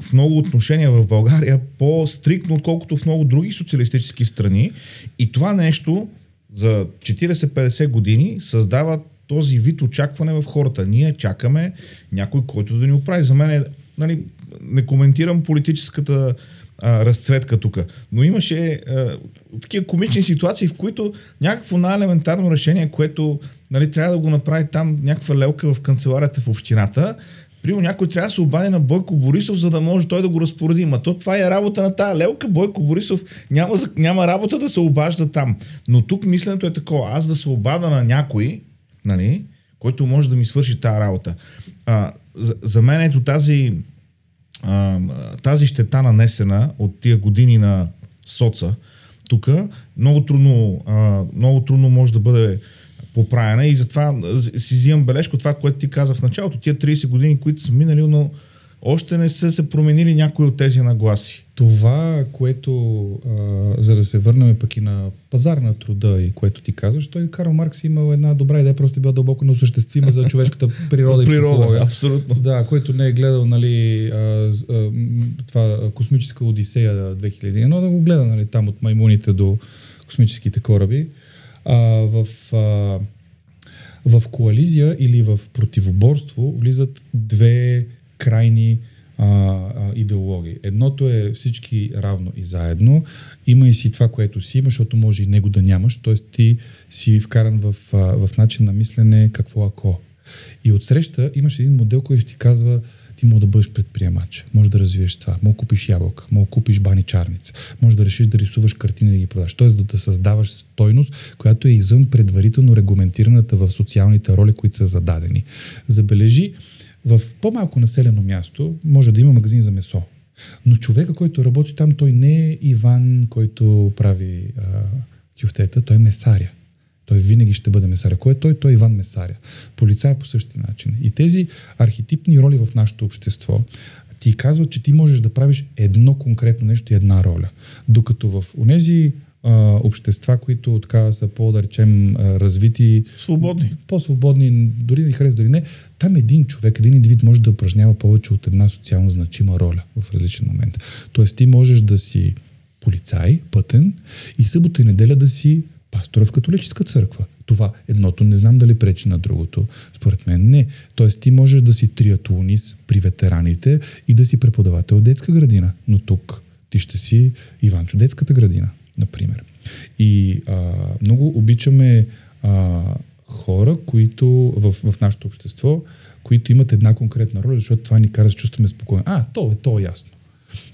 в много отношения в България по-стрикно, отколкото в много други социалистически страни. И това нещо за 40-50 години създава този вид очакване в хората. Ние чакаме някой, който да ни оправи. За мен е, нали, не коментирам политическата а, разцветка тук, но имаше а, такива комични ситуации, в които някакво най-елементарно решение, което нали, трябва да го направи там някаква лелка в канцеларията в общината, Примерно някой трябва да се обади на Бойко Борисов, за да може той да го разпореди. Ма то това е работа на тая лелка. Бойко Борисов няма, няма работа да се обажда там. Но тук мисленето е такова. Аз да се обада на някой, нали, който може да ми свърши тази работа. А, за, за мен ето тази, а, тази щета нанесена от тия години на соца, тук много трудно, а, много трудно може да бъде поправена и затова си взимам бележка от това, което ти каза в началото. Тия 30 години, които са минали, но още не са се променили някои от тези нагласи. Това, което, а, за да се върнем пък и на пазар на труда и което ти казваш, той Карл Маркс имал една добра идея, просто била дълбоко неосъществима за човешката природа и Природа, абсолютно. Да, който не е гледал нали, а, а, това космическа одисея 2001, да го гледа нали, там от маймуните до космическите кораби. А, в, а, в коализия или в противоборство влизат две крайни а, а, идеологии. Едното е всички равно и заедно. Има и си това, което си има, защото може и него да нямаш. Т.е. ти си вкаран в, а, в начин на мислене какво ако. И отсреща имаш един модел, който ти казва ти може да бъдеш предприемач, може да развиеш това, може да купиш ябълка, може да купиш баничарница, може да решиш да рисуваш картини и да ги продаш. Тоест да, да създаваш стойност, която е извън предварително регламентираната в социалните роли, които са зададени. Забележи, в по-малко населено място може да има магазин за месо. Но човека, който работи там, той не е Иван, който прави а, кюфтета, той е месаря. Той винаги ще бъде месаря. Кой е той? Той е Иван Месаря. Полицай по същия начин. И тези архетипни роли в нашето общество ти казват, че ти можеш да правиш едно конкретно нещо и една роля. Докато в онези а, общества, които така са по, да речем, развити, Свободни. по-свободни, дори да ни хареса, дори не, там един човек, един индивид може да упражнява повече от една социално значима роля в различен момент. Тоест ти можеш да си полицай, пътен и събота и неделя да си пастора в католическа църква. Това едното не знам дали пречи на другото. Според мен не. Тоест ти можеш да си триатлонист при ветераните и да си преподавател в детска градина. Но тук ти ще си Иванчо детската градина, например. И а, много обичаме а, хора, които в, в нашето общество, които имат една конкретна роля, защото това ни кара да чувстваме спокойно. А, то е, то е ясно.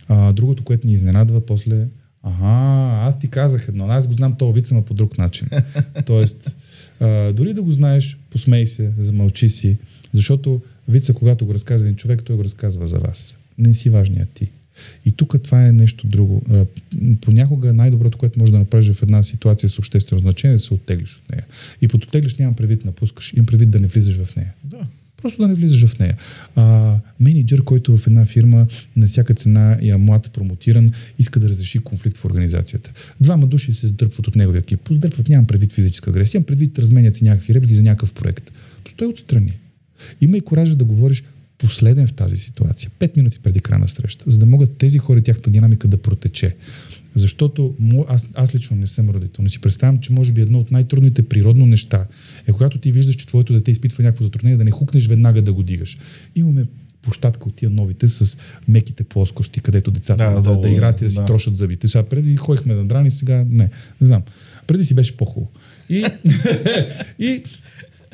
А, другото, което ни изненадва после, ага, аз ти казах едно, аз го знам този вид, ама по друг начин. Тоест, а, дори да го знаеш, посмей се, замълчи си, защото вица, когато го разказва един човек, той го разказва за вас. Не си важният ти. И тук това е нещо друго. Понякога най-доброто, което може да направиш в една ситуация с обществено значение, е да се оттеглиш от нея. И под оттеглиш нямам предвид напускаш, имам предвид да не влизаш в нея. Да. Просто да не влизаш в нея. А, менеджер, който в една фирма на всяка цена е млад, промотиран, иска да разреши конфликт в организацията. Двама души се сдърпват от неговия екип. Сдърпват, нямам предвид физическа агресия, имам предвид разменят си някакви реплики за някакъв проект. Стой отстрани. Има и коража да говориш последен в тази ситуация, пет минути преди края на среща, за да могат тези хора и тяхната динамика да протече. Защото аз, аз лично не съм родител, но си представям, че може би едно от най-трудните природно неща е когато ти виждаш, че твоето дете изпитва някакво затруднение, да не хукнеш веднага да го дигаш. Имаме площадка от тия новите с меките плоскости, където децата да, да, да, да играят и да си да. трошат зъбите. Сега преди ходихме на драни, сега не. Не знам. Преди си беше по-хубаво. И, и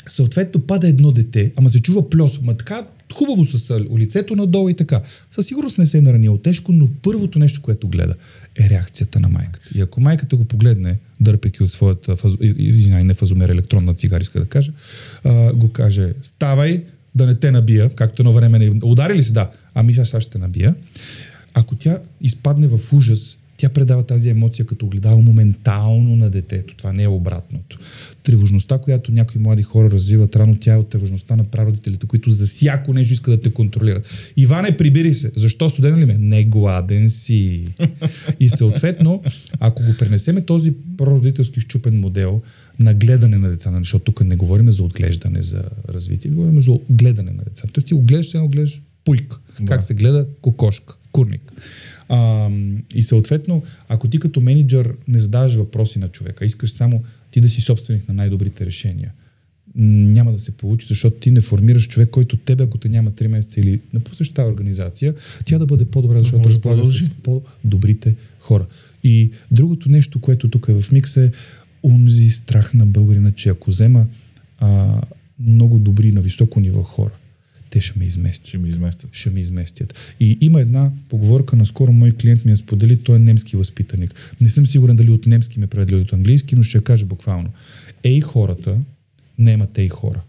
съответно пада едно дете, ама се чува плюс, ама така хубаво с лицето надолу и така. Със сигурност не се е наранил тежко, но първото нещо, което гледа е реакцията на майката. И ако майката го погледне, дърпеки от своята, фаз... извиняй, не фазомер, електронна цигари, иска да каже, а, го каже, ставай, да не те набия, както едно време не... Удари ли си? Да. Ами аз ще набия. Ако тя изпадне в ужас тя предава тази емоция като огледало моментално на детето. Това не е обратното. Тревожността, която някои млади хора развиват рано, тя е от тревожността на прародителите, които за всяко нещо искат да те контролират. Иване, прибири се. Защо студен ли ме? Не гладен си. И съответно, ако го пренесеме този прародителски щупен модел на гледане на деца, нали, защото тук не говорим за отглеждане, за развитие, говорим за гледане на деца. Тоест ти го гледаш, сега го гледаш пуйк. Да. Как се гледа кокошка, курник. А, и съответно, ако ти като менеджер не задаваш въпроси на човека, искаш само ти да си собственик на най-добрите решения, няма да се получи, защото ти не формираш човек, който тебе, ако те няма 3 месеца или напуснеш тази организация, тя да бъде по-добра, защото разполага да с по-добрите хора. И другото нещо, което тук е в микс е унзи страх на българина, че ако взема а, много добри на високо ниво хора, те ще ме изместят. Ще ме изместят. Ще ме изместят. И има една поговорка, наскоро мой клиент ми я сподели, той е немски възпитаник. Не съм сигурен дали от немски ме преведели от английски, но ще я кажа буквално. Ей хората немат ей хора.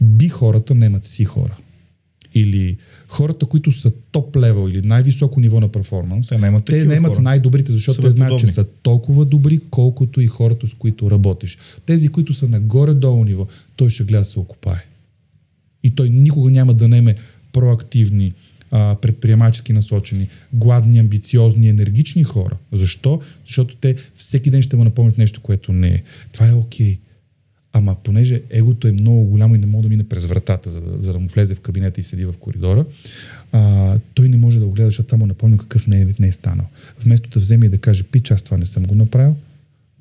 Би хората немат си хора. Или хората, които са топ левел или най-високо ниво на перформанс, те нямат, те нямат най-добрите, защото те знаят, че са толкова добри, колкото и хората, с които работиш. Тези, които са нагоре-долу ниво, той ще гледа да се окупае и той никога няма да неме проактивни, а, предприемачески насочени, гладни, амбициозни, енергични хора. Защо? Защото те всеки ден ще му напомнят нещо, което не е. Това е окей. Okay. Ама понеже егото е много голямо и не може да мине през вратата, за да, за да му влезе в кабинета и седи в коридора, а, той не може да го гледа, защото това му напомня какъв не е, не е станал. Вместо да вземе и да каже, пич, аз това не съм го направил,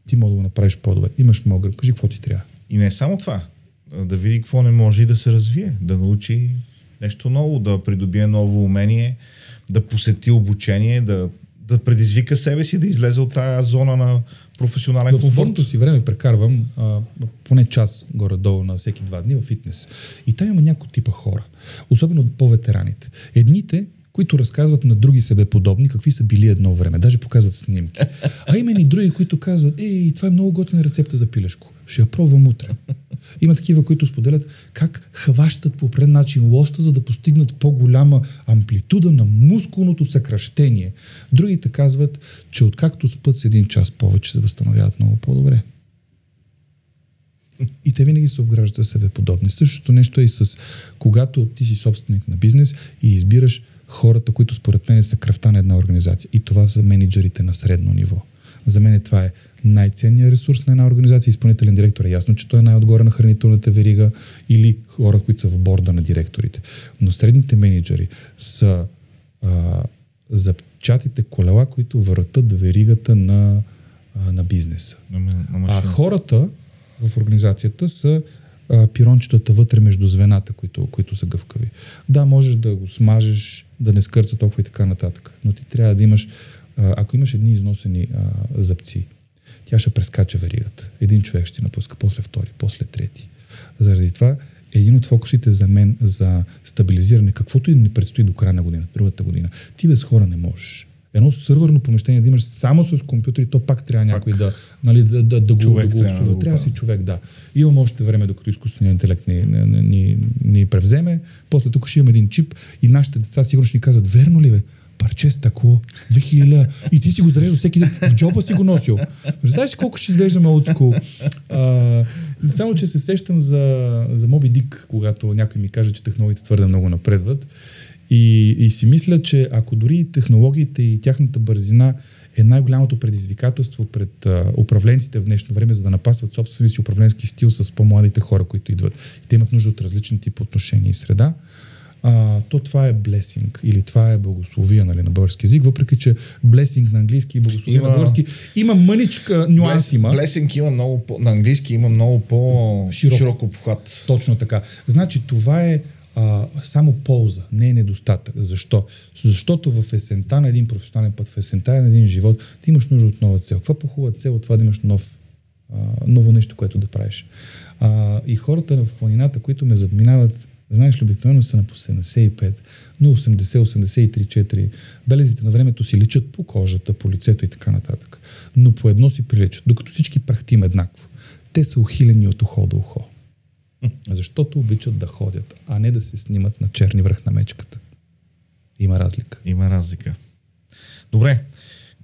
ти може да го направиш по-добре. Имаш мога, кажи какво ти трябва. И не е само това да види какво не може и да се развие, да научи нещо ново, да придобие ново умение, да посети обучение, да, да предизвика себе си, да излезе от тази зона на професионален комфорт. В си време прекарвам а, поне час горе-долу на всеки два дни в фитнес. И там има някои типа хора, особено по-ветераните. Едните които разказват на други себе подобни какви са били едно време. Даже показват снимки. А има и други, които казват, ей, това е много готина рецепта за пилешко. Ще я пробвам утре. Има такива, които споделят как хващат по определен начин лоста, за да постигнат по-голяма амплитуда на мускулното съкръщение. Другите казват, че откакто спът с един час повече се възстановяват много по-добре. И те винаги се обграждат за себе подобни. Същото нещо е и с когато ти си собственик на бизнес и избираш хората, които според мен са кръвта на една организация. И това са менеджерите на средно ниво. За мен това е най-ценният ресурс на една организация. Изпълнителен директор е ясно, че той е най-отгоре на хранителната верига или хора, които са в борда на директорите. Но средните менеджери са а, запчатите колела, които въртат веригата на, а, на бизнеса. А хората в организацията са а, пирончетата вътре между звената, които, които са гъвкави. Да, можеш да го смажеш, да не скърца толкова и така нататък, но ти трябва да имаш, ако имаш едни износени а, зъбци, тя ще прескача веригата. Един човек ще напуска, после втори, после трети. Заради това един от фокусите за мен за стабилизиране, каквото и ни предстои до края на година, другата година, ти без хора не можеш. Едно сървърно помещение да имаш само с компютри, то пак трябва някой да, нали, да, да, да, го, да го обслужва. Да трябва да си човек, да. Имам още време, докато изкуственият интелект ни, ни, ни, ни превземе. После тук ще имам един чип и нашите деца сигурно ще ни казват, верно ли бе? парче стъкло, 2000 и ти си го зареждал всеки ден, в джоба си го носил. Знаеш колко ще изглеждаме от Само, че се сещам за, за Моби Дик, когато някой ми каже, че технологиите твърде много напредват. И, и си мисля, че ако дори технологиите и тяхната бързина е най-голямото предизвикателство пред а, управленците в днешно време, за да напасват собствения си управленски стил с по-младите хора, които идват. И те имат нужда от различни тип отношения и среда а, то това е блесинг или това е благословия нали, на български язик, въпреки че блесинг на английски и благословия има, на български има мъничка нюанс има. Блесинг има много по, на английски има много по-широк обхват. Точно така. Значи това е а, само полза, не е недостатък. Защо? Защото в есента на един професионален път, в есента на един живот, ти имаш нужда от нова цел. Каква по-хубава цел от това да имаш нов, а, ново нещо, което да правиш? А, и хората в планината, които ме задминават, Знаеш ли, обикновено са на по 75, но 80, 83, 4. Белезите на времето си личат по кожата, по лицето и така нататък. Но по едно си приличат, докато всички прахтим еднакво. Те са ухилени от ухо до ухо. Защото обичат да ходят, а не да се снимат на черни връх на мечката. Има разлика. Има разлика. Добре.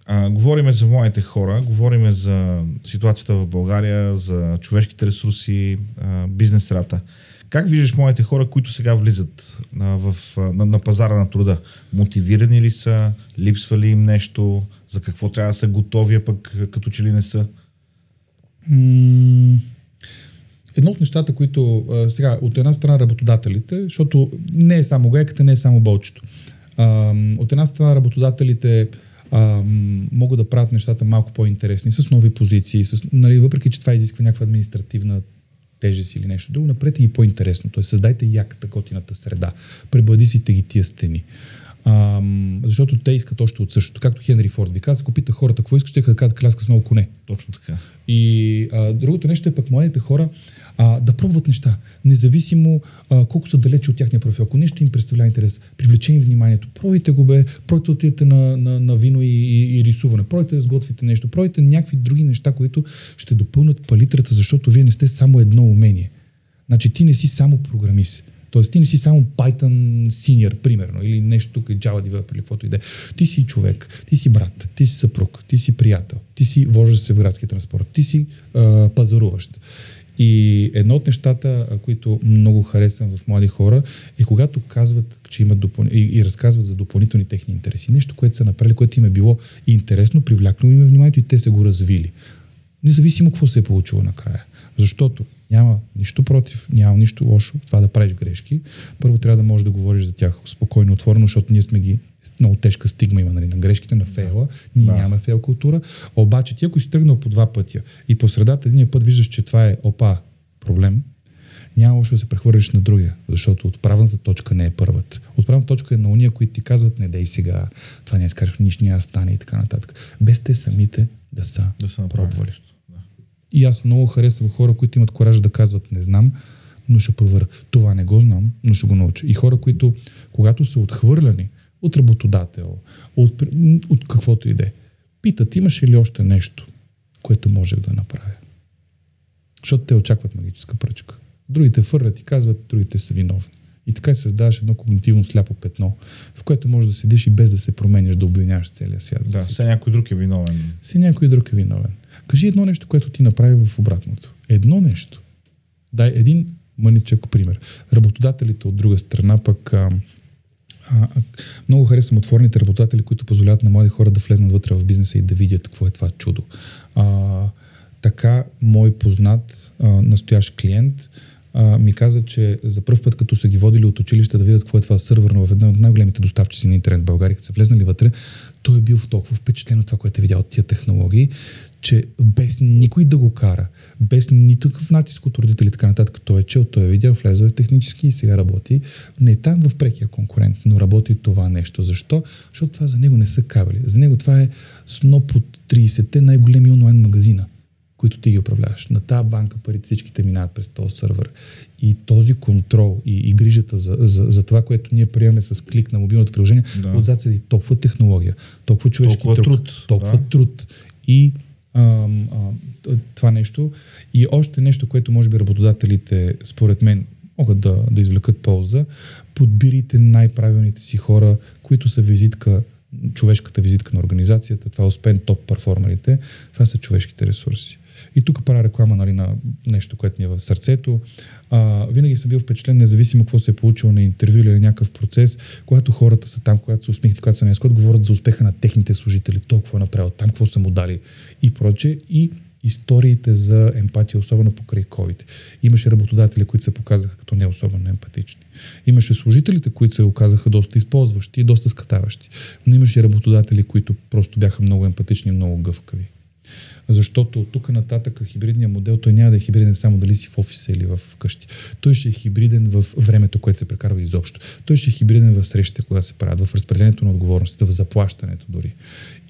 А, говориме за моите хора, говориме за ситуацията в България, за човешките ресурси, а, бизнес средата. Как виждаш моите хора, които сега влизат а, в, а, на, на пазара на труда? Мотивирани ли са? Липсва ли им нещо? За какво трябва да са готови, а пък като че ли не са? Едно от нещата, които а, сега, от една страна работодателите, защото не е само гайката, не е само болчето. А, от една страна работодателите а, могат да правят нещата малко по-интересни, с нови позиции, с, нали, въпреки че това изисква някаква административна тежест или нещо друго, направете ги по-интересно. Тоест, създайте яката, готината среда. Пребладисите ги тия стени. А, защото те искат още от същото. Както Хенри Форд ви каза, ако пита хората какво искаш, ще кажат кляска с много коне. Точно така. И а, другото нещо е пък младите хора а, да пробват неща, независимо а, колко са далече от тяхния профил. Ако нещо им представлява интерес, привлече им вниманието, пробвайте го бе, пробвайте отидете на, на, на вино и, и, и рисуване, пробвайте да сготвите нещо, пробвайте някакви други неща, които ще допълнат палитрата, защото вие не сте само едно умение. Значи ти не си само програмист. Тоест ти не си само Python senior, примерно, или нещо тук, Java developer, или каквото и да е. Ти си човек, ти си брат, ти си съпруг, ти си приятел, ти си вождащ се в градски транспорт, ти си а, пазаруващ. И едно от нещата, които много харесвам в млади хора, е когато казват, че имат допъл... и, и разказват за допълнителни техни интереси. Нещо, което са направили, което им е било интересно, привлякнало им е вниманието и те са го развили. Независимо какво се е получило накрая. Защото няма нищо против, няма нищо лошо това да правиш грешки. Първо трябва да можеш да говориш за тях спокойно, отворено, защото ние сме ги много тежка стигма има нали, на грешките, на фейла. Ние да. нямаме фейл култура. Обаче ти ако си тръгнал по два пътя и по средата един път виждаш, че това е опа, проблем, няма лошо да се прехвърлиш на другия, защото отправната точка не е първата. Отправната точка е на уния, които ти казват, не дей сега, това не скажеш, нищо няма стане и така нататък. Без те самите да са, да са пробвали. Да. И аз много харесвам хора, които имат кораж да казват, не знам, но ще проверя. Това не го знам, но ще го науча. И хора, които, когато са отхвърляни, от работодател, от, от каквото и да е. Питат, имаш ли още нещо, което можех да направя? Защото те очакват магическа пръчка. Другите фърлят и казват, другите са виновни. И така се създаваш едно когнитивно сляпо петно, в което може да седиш и без да се променяш, да обвиняваш целия свят. Да, все някой друг е виновен. Все някой друг е виновен. Кажи едно нещо, което ти направи в обратното. Едно нещо. Дай един мъничък пример. Работодателите от друга страна пък а, а, много харесвам отворните работодатели, които позволяват на млади хора да влезнат вътре в бизнеса и да видят какво е това чудо. А, така, мой познат, а, настоящ клиент, а, ми каза, че за първ път, като са ги водили от училище да видят какво е това сървърно в една от най-големите доставчици на интернет в България, като са влезнали вътре, той е бил толкова впечатлен от това, което е видял от тия технологии, че без никой да го кара, без никакъв натиск от родители така нататък, той е чел, той е видял, влезе в технически и сега работи. Не там в прекия конкурент, но работи това нещо. Защо? Защото това за него не са кабели. За него това е сноп от 30-те най-големи онлайн магазина които ти ги управляваш. На тази банка парите всичките минават през този сървър. И този контрол и, и грижата за, за, за това, което ние приемаме с клик на мобилното приложение, да. отзад седи толкова технология, толкова човешки толкова труд, труд, толкова да. труд и а, а, това нещо. И още нещо, което може би работодателите, според мен, могат да, да извлекат полза. Подбирайте най-правилните си хора, които са визитка човешката визитка на организацията, това освен топ перформерите, това са човешките ресурси. И тук правя реклама нали, на нещо, което ми е в сърцето. А, винаги съм бил впечатлен, независимо какво се е получило на интервю или някакъв процес, когато хората са там, когато се усмихнат, когато са на изход, говорят за успеха на техните служители, толкова е направил, там какво са му дали и проче. И историите за емпатия, особено покрай COVID. Имаше работодатели, които се показаха като не особено емпатични. Имаше служителите, които се оказаха доста използващи и доста скатаващи. Но имаше работодатели, които просто бяха много емпатични и много гъвкави. Защото от тук нататък хибридният модел, той няма да е хибриден само дали си в офиса или в къщи. Той ще е хибриден в времето, което се прекарва изобщо. Той ще е хибриден в срещите, когато се правят, в разпределението на отговорностите, в заплащането дори.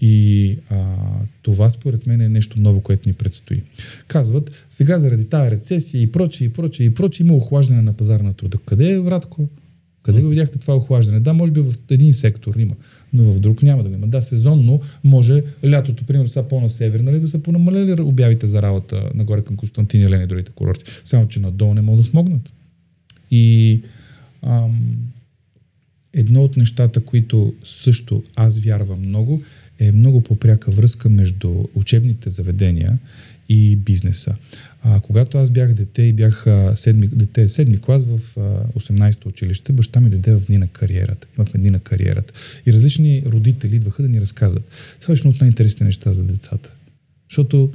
И а, това според мен е нещо ново, което ни предстои. Казват, сега заради тази рецесия и прочее, и прочее, и прочее, има охлаждане на пазара на труда. Къде е, Вратко? Къде го видяхте това охлаждане? Да, може би в един сектор има, но в друг няма да го има. Да, сезонно може лятото, примерно сега по-на север, нали, да са понамалели обявите за работа нагоре към Константин и Лени и другите курорти. Само, че надолу не могат да смогнат. И ам, едно от нещата, които също аз вярвам много, е много по-пряка връзка между учебните заведения и бизнеса. А, когато аз бях дете и бях а, седми, дете, седми клас в а, 18-то училище, баща ми дойде в дни на кариерата. Имахме дни на кариерата. И различни родители идваха да ни разказват. Това беше едно от най-интересните неща за децата. Защото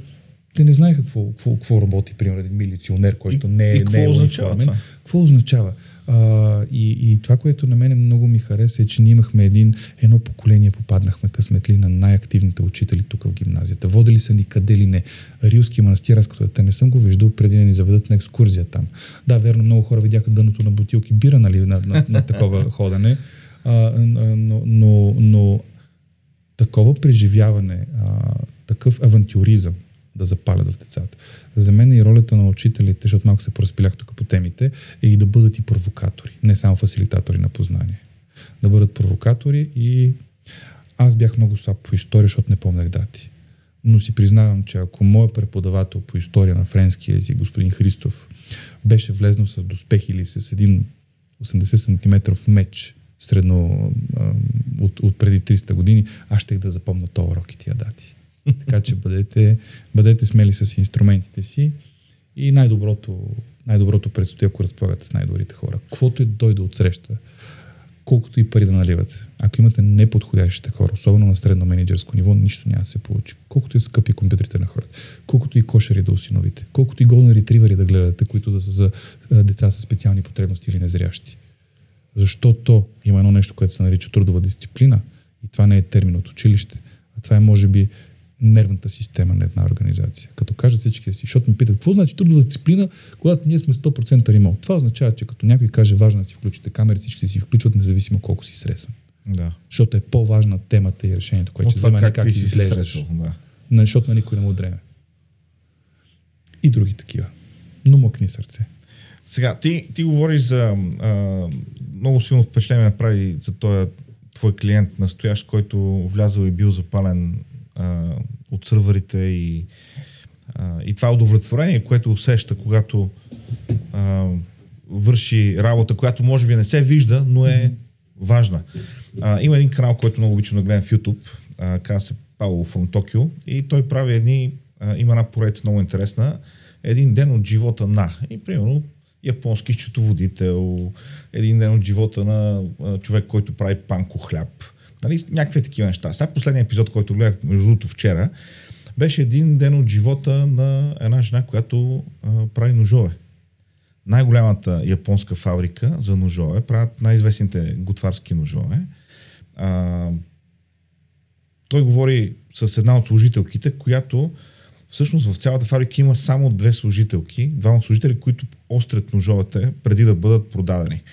те не знаеха какво, какво, какво работи, примерно, един милиционер, който И- не е и какво не е означава това? Какво означава? А, и, и това, което на мен много ми хареса е, че ние имахме един, едно поколение, попаднахме късметли на най-активните учители тук в гимназията. Водили са ни къде ли не. Рилски манастир, аз като дете не съм го виждал преди да ни заведат на екскурзия там. Да, верно, много хора видяха дъното на бутилки бира, нали, на, на, на такова ходене. А, но, но, но такова преживяване, а, такъв авантюризъм да запалят в децата. За мен и ролята на учителите, защото малко се поразпилях тук по темите, е и да бъдат и провокатори, не само фасилитатори на познание. Да бъдат провокатори и аз бях много слаб по история, защото не помнях дати. Но си признавам, че ако моят преподавател по история на френски език, господин Христов, беше влезнал с доспех или с един 80 см меч средно от, от преди 300 години, аз ще да запомня този урок и тия дати. Така че бъдете, бъдете смели с инструментите си и най-доброто, най-доброто предстои, ако разполагате с най-добрите хора. Каквото и дойде от среща, колкото и пари да наливате. Ако имате неподходящите хора, особено на средно менеджерско ниво, нищо няма да се получи. Колкото и скъпи компютрите на хората, колкото и кошери да осиновите, колкото и голни ретривери да гледате, които да са за деца с специални потребности или незрящи. Защото има едно нещо, което се нарича трудова дисциплина и това не е термин от училище, а това е може би нервната система на една организация. Като кажат всички си, защото ми питат, какво значи трудова дисциплина, когато ние сме 100% ремонт? Това означава, че като някой каже важно да си включите камери, всички си включват, независимо колко си сресан. Да. Защото е по-важна темата и решението, което ще не как, как ти си изглеждаш. Да. Защото на никой не му дреме. И други такива. Но мъкни сърце. Сега, ти, ти говориш за а, много силно впечатление направи за този твой клиент настоящ, който влязъл и бил запален от сървърите и, и това удовлетворение, което усеща, когато а, върши работа, която може би не се вижда, но е важна. А, има един канал, който много обичам да гледам в YouTube, а, казва се Пауло from Tokyo и той прави едни, а, има една поредица много интересна, един ден от живота на. И примерно японски счетоводител, един ден от живота на а, човек, който прави панко хляб. Нали, някакви такива неща. Сега последният епизод, който гледах, между другото вчера, беше един ден от живота на една жена, която а, прави ножове. най-голямата японска фабрика за ножове, правят най-известните готварски ножове. А, той говори с една от служителките, която всъщност в цялата фабрика има само две служителки, двама служители, които острят ножовете преди да бъдат продадени.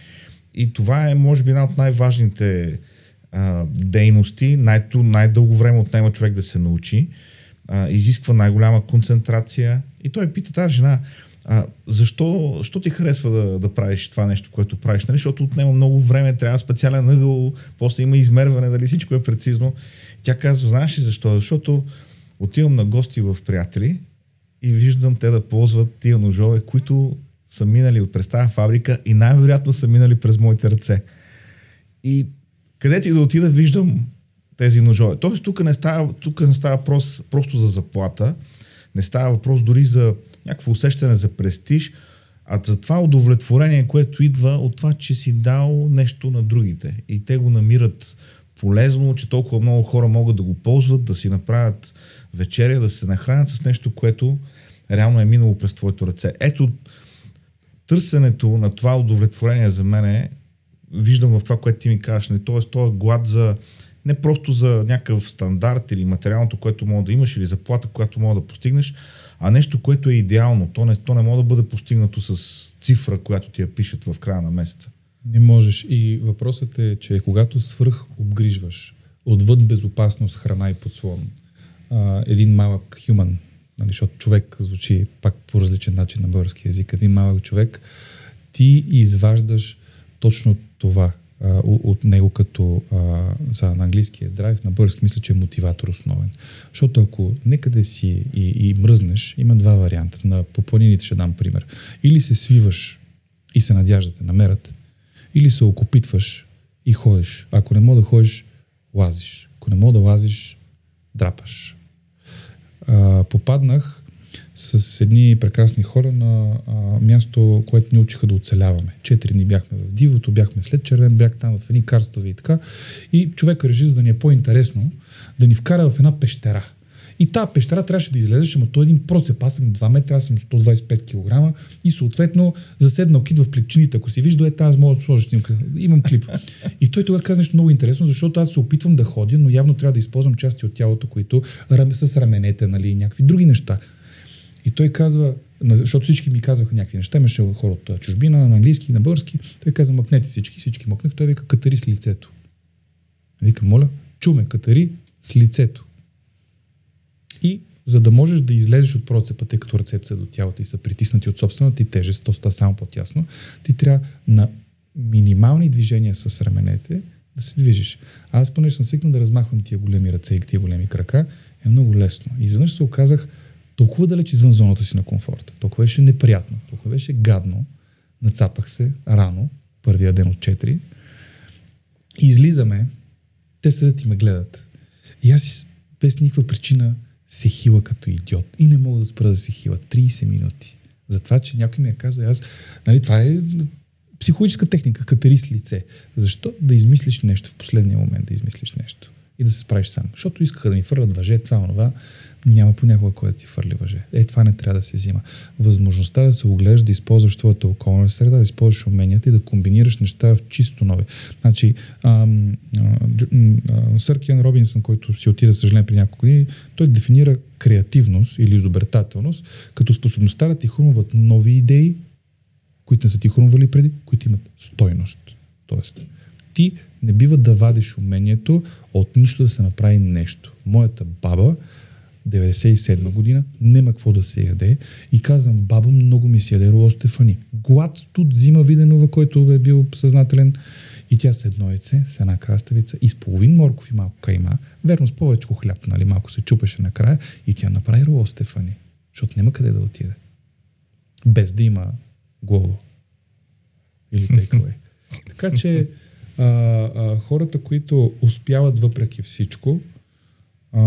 И това е, може би, една от най-важните дейности, най- най-дълго време отнема човек да се научи, а, изисква най-голяма концентрация. И той пита тази жена, а, защо, защо ти харесва да, да правиш това нещо, което правиш? Нали? Защото отнема много време, трябва специален ъгъл, после има измерване, дали всичко е прецизно. Тя казва, знаеш ли защо? Защото отивам на гости в приятели и виждам те да ползват тия ножове, които са минали от представа фабрика и най-вероятно са минали през моите ръце. И където и да отида, виждам тези ножове. Тоест, тук не става, тук не става въпрос просто за заплата, не става въпрос дори за някакво усещане за престиж, а за това удовлетворение, което идва от това, че си дал нещо на другите. И те го намират полезно, че толкова много хора могат да го ползват, да си направят вечеря, да се нахранят с нещо, което реално е минало през твоето ръце. Ето, търсенето на това удовлетворение за мен е, виждам в това, което ти ми кажеш, не, т.е. този глад за не просто за някакъв стандарт или материалното, което мога да имаш, или заплата, която мога да постигнеш, а нещо, което е идеално. То не, то не може да бъде постигнато с цифра, която ти я пишат в края на месеца. Не можеш. И въпросът е, че когато свръх обгрижваш отвъд безопасност, храна и подслон, а, един малък хюман, нали, защото човек звучи пак по различен начин на български язик, един малък човек, ти изваждаш точно това а, от него като а, за, на английски е драйв, на български мисля, че е мотиватор основен. Защото ако некъде си и, и мръзнеш, има два варианта. На, по планините ще дам пример. Или се свиваш и се надяжда да те намерят, или се окопитваш и ходиш. Ако не мога да ходиш, лазиш. Ако не мога да лазиш, драпаш. А, попаднах с едни прекрасни хора на а, място, което ни учиха да оцеляваме. Четири дни бяхме в Дивото, бяхме след Червен бряг, там в едни карстови и така. И човек реши, за да ни е по-интересно, да ни вкара в една пещера. И тази пещера трябваше да излезеш, ама той е един процеп. Аз съм 2 метра, аз съм 125 кг и съответно заседнал кит в плечините. Ако си вижда, е тази, мога да сложиш снимка. Имам клип. И той тогава каза нещо много интересно, защото аз се опитвам да ходя, но явно трябва да използвам части от тялото, които с раменете, нали, и някакви други неща. И той казва, защото всички ми казваха някакви неща, имаше хора от чужбина, на английски, на български. Той каза, мъкнете всички, всички мъкнах. Той вика, катари с лицето. Вика, моля, чуме, катари с лицето. И за да можеш да излезеш от процепа, тъй като ръцете са до тялото и са притиснати от собствената ти тежест, то става само по-тясно, ти трябва на минимални движения с раменете да се движиш. Аз, понеже съм свикнал да размахвам тия големи ръце и тия големи крака, е много лесно. И изведнъж се оказах толкова далеч извън зоната си на комфорта. Толкова беше неприятно, толкова беше гадно. Нацапах се рано, първия ден от 4. И излизаме, те седят и ме гледат. И аз без никаква причина се хила като идиот. И не мога да спра да се хила. 30 минути. За това, че някой ми е казал, аз, нали, това е психологическа техника, катерис лице. Защо да измислиш нещо в последния момент, да измислиш нещо и да се справиш сам? Защото искаха да ми фърлят въже, това, онова. Няма понякога кой да ти фърли въже. Е, това не трябва да се взима. Възможността да се огледаш, да използваш твоята околна среда, да използваш уменията и да комбинираш неща в чисто нови. Значи, ам, сър Кен Робинсън, който си отида, съжаление, при няколко години, той дефинира креативност или изобретателност като способността да ти хрумват нови идеи, които не са ти хрумвали преди, които имат стойност. Тоест, ти не бива да вадиш умението от нищо да се направи нещо. Моята баба 97 година, нема какво да се яде и казвам, баба, много ми се яде Роло Стефани. Глад тут зима Виденова, който е бил съзнателен и тя с едно яйце, с една краставица и с половин морков и малко кайма, верно с повече хляб, нали, малко се чупеше накрая и тя направи Роло Стефани, защото няма къде да отиде. Без да има глава. Или takeaway. така че а, а, хората, които успяват въпреки всичко, а,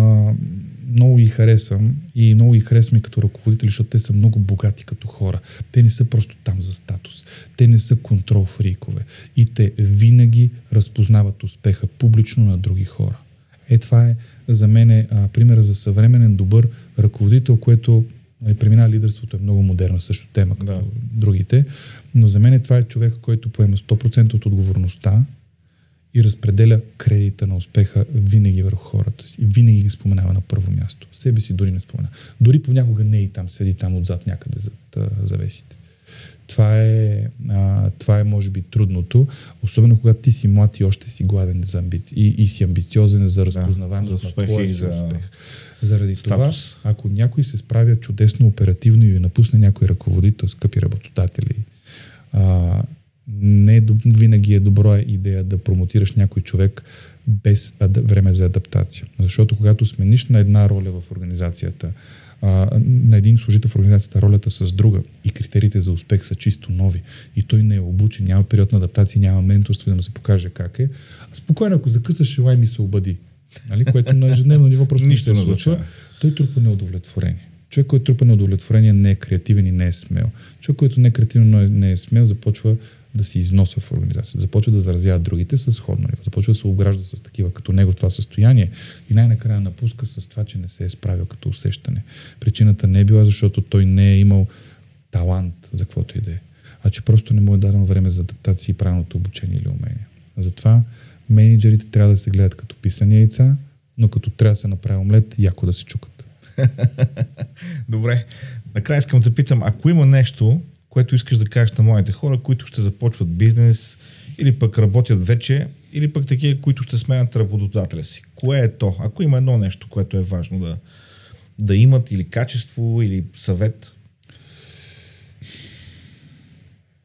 много ги харесвам и много ги харесвам и като ръководители, защото те са много богати като хора. Те не са просто там за статус. Те не са контрол фрикове. И те винаги разпознават успеха публично на други хора. Е, това е за мен е, а, примера за съвременен добър ръководител, което Нали, премина лидерството е много модерна също тема, като Да. другите. Но за мен това е човек, който поема 100% от отговорността и разпределя кредита на успеха винаги върху хората си. Винаги ги споменава на първо място. Себе си дори не спомена. Дори понякога не и там, седи там отзад някъде зад а, завесите. Това е, а, това е, може би, трудното, особено когато ти си млад и още си гладен за амбиции и, и си амбициозен за разпознаваемост за на успех твоя и си за успех. Заради статус. това, ако някой се справя чудесно оперативно и ви напусне някой ръководител, скъпи работодатели, а, не е, винаги е добра идея да промотираш някой човек без време за адаптация. Защото когато смениш на една роля в организацията, а, на един служител в организацията ролята с друга и критериите за успех са чисто нови и той не е обучен, няма период на адаптация, няма менторство да му се покаже как е, спокойно, ако закъсаш, елай ми се обади. Нали? Което на ежедневно ниво просто Нищо не се случва. Той трупа неудовлетворение. Човек, който трупа неудовлетворение, не е креативен и не е смел. Човек, който не е креативен, но не е смел, започва да се износва в организацията. Започва да заразява другите с сходно ниво. Започва да се обгражда с такива като него в това състояние и най-накрая напуска с това, че не се е справил като усещане. Причината не е била, защото той не е имал талант за каквото и да е, а че просто не му е дадено време за адаптация и правилното обучение или умение. Затова менеджерите трябва да се гледат като писани яйца, но като трябва да се направи омлет, яко да се чукат. Добре. Накрая искам да питам, ако има нещо, което искаш да кажеш на младите хора, които ще започват бизнес или пък работят вече, или пък такива, които ще сменят работодателя си. Кое е то? Ако има едно нещо, което е важно да, да имат, или качество, или съвет.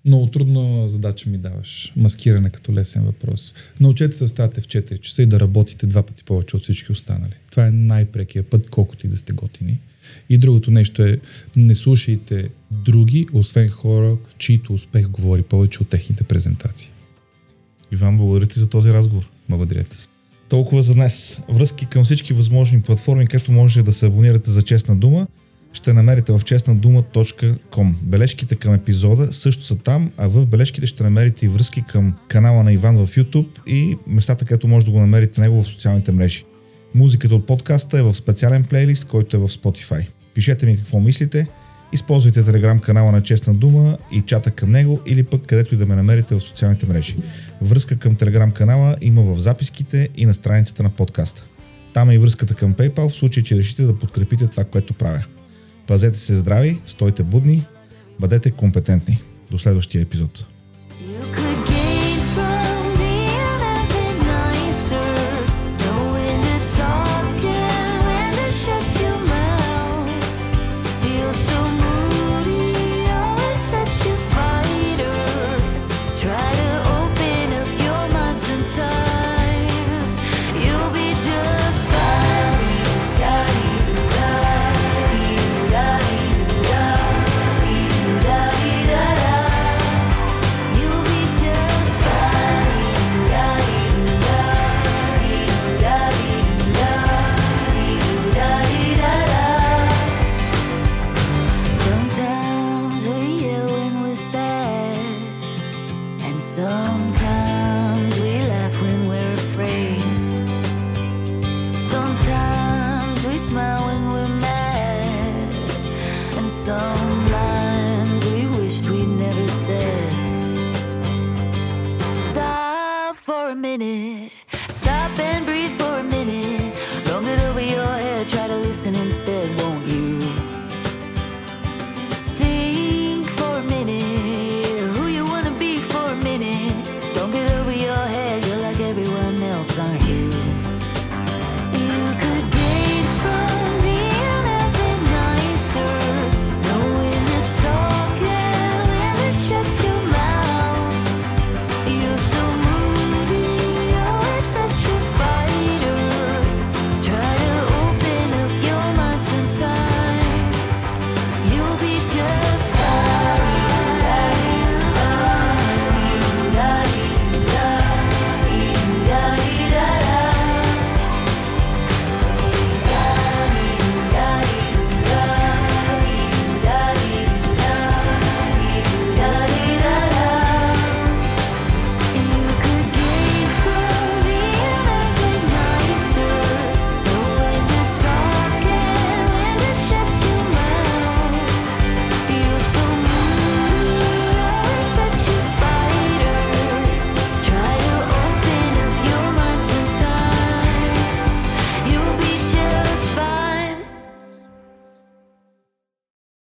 Много трудна задача ми даваш. Маскиране като лесен въпрос. Научете се да ставате в 4 часа и да работите два пъти повече от всички останали. Това е най-прекия път, колкото и да сте готини. И другото нещо е, не слушайте други, освен хора, чието успех говори повече от техните презентации. Иван, благодаря ти за този разговор. Благодаря ти. Толкова за днес. Връзки към всички възможни платформи, където може да се абонирате за Честна дума, ще намерите в честнадума.com. Бележките към епизода също са там, а в бележките ще намерите и връзки към канала на Иван в YouTube и местата, където може да го намерите него в социалните мрежи. Музиката от подкаста е в специален плейлист, който е в Spotify. Пишете ми какво мислите, използвайте телеграм канала на Честна дума и чата към него или пък където и да ме намерите в социалните мрежи. Връзка към телеграм канала има в записките и на страницата на подкаста. Там е и връзката към PayPal в случай, че решите да подкрепите това, което правя. Пазете се здрави, стойте будни, бъдете компетентни. До следващия епизод. You could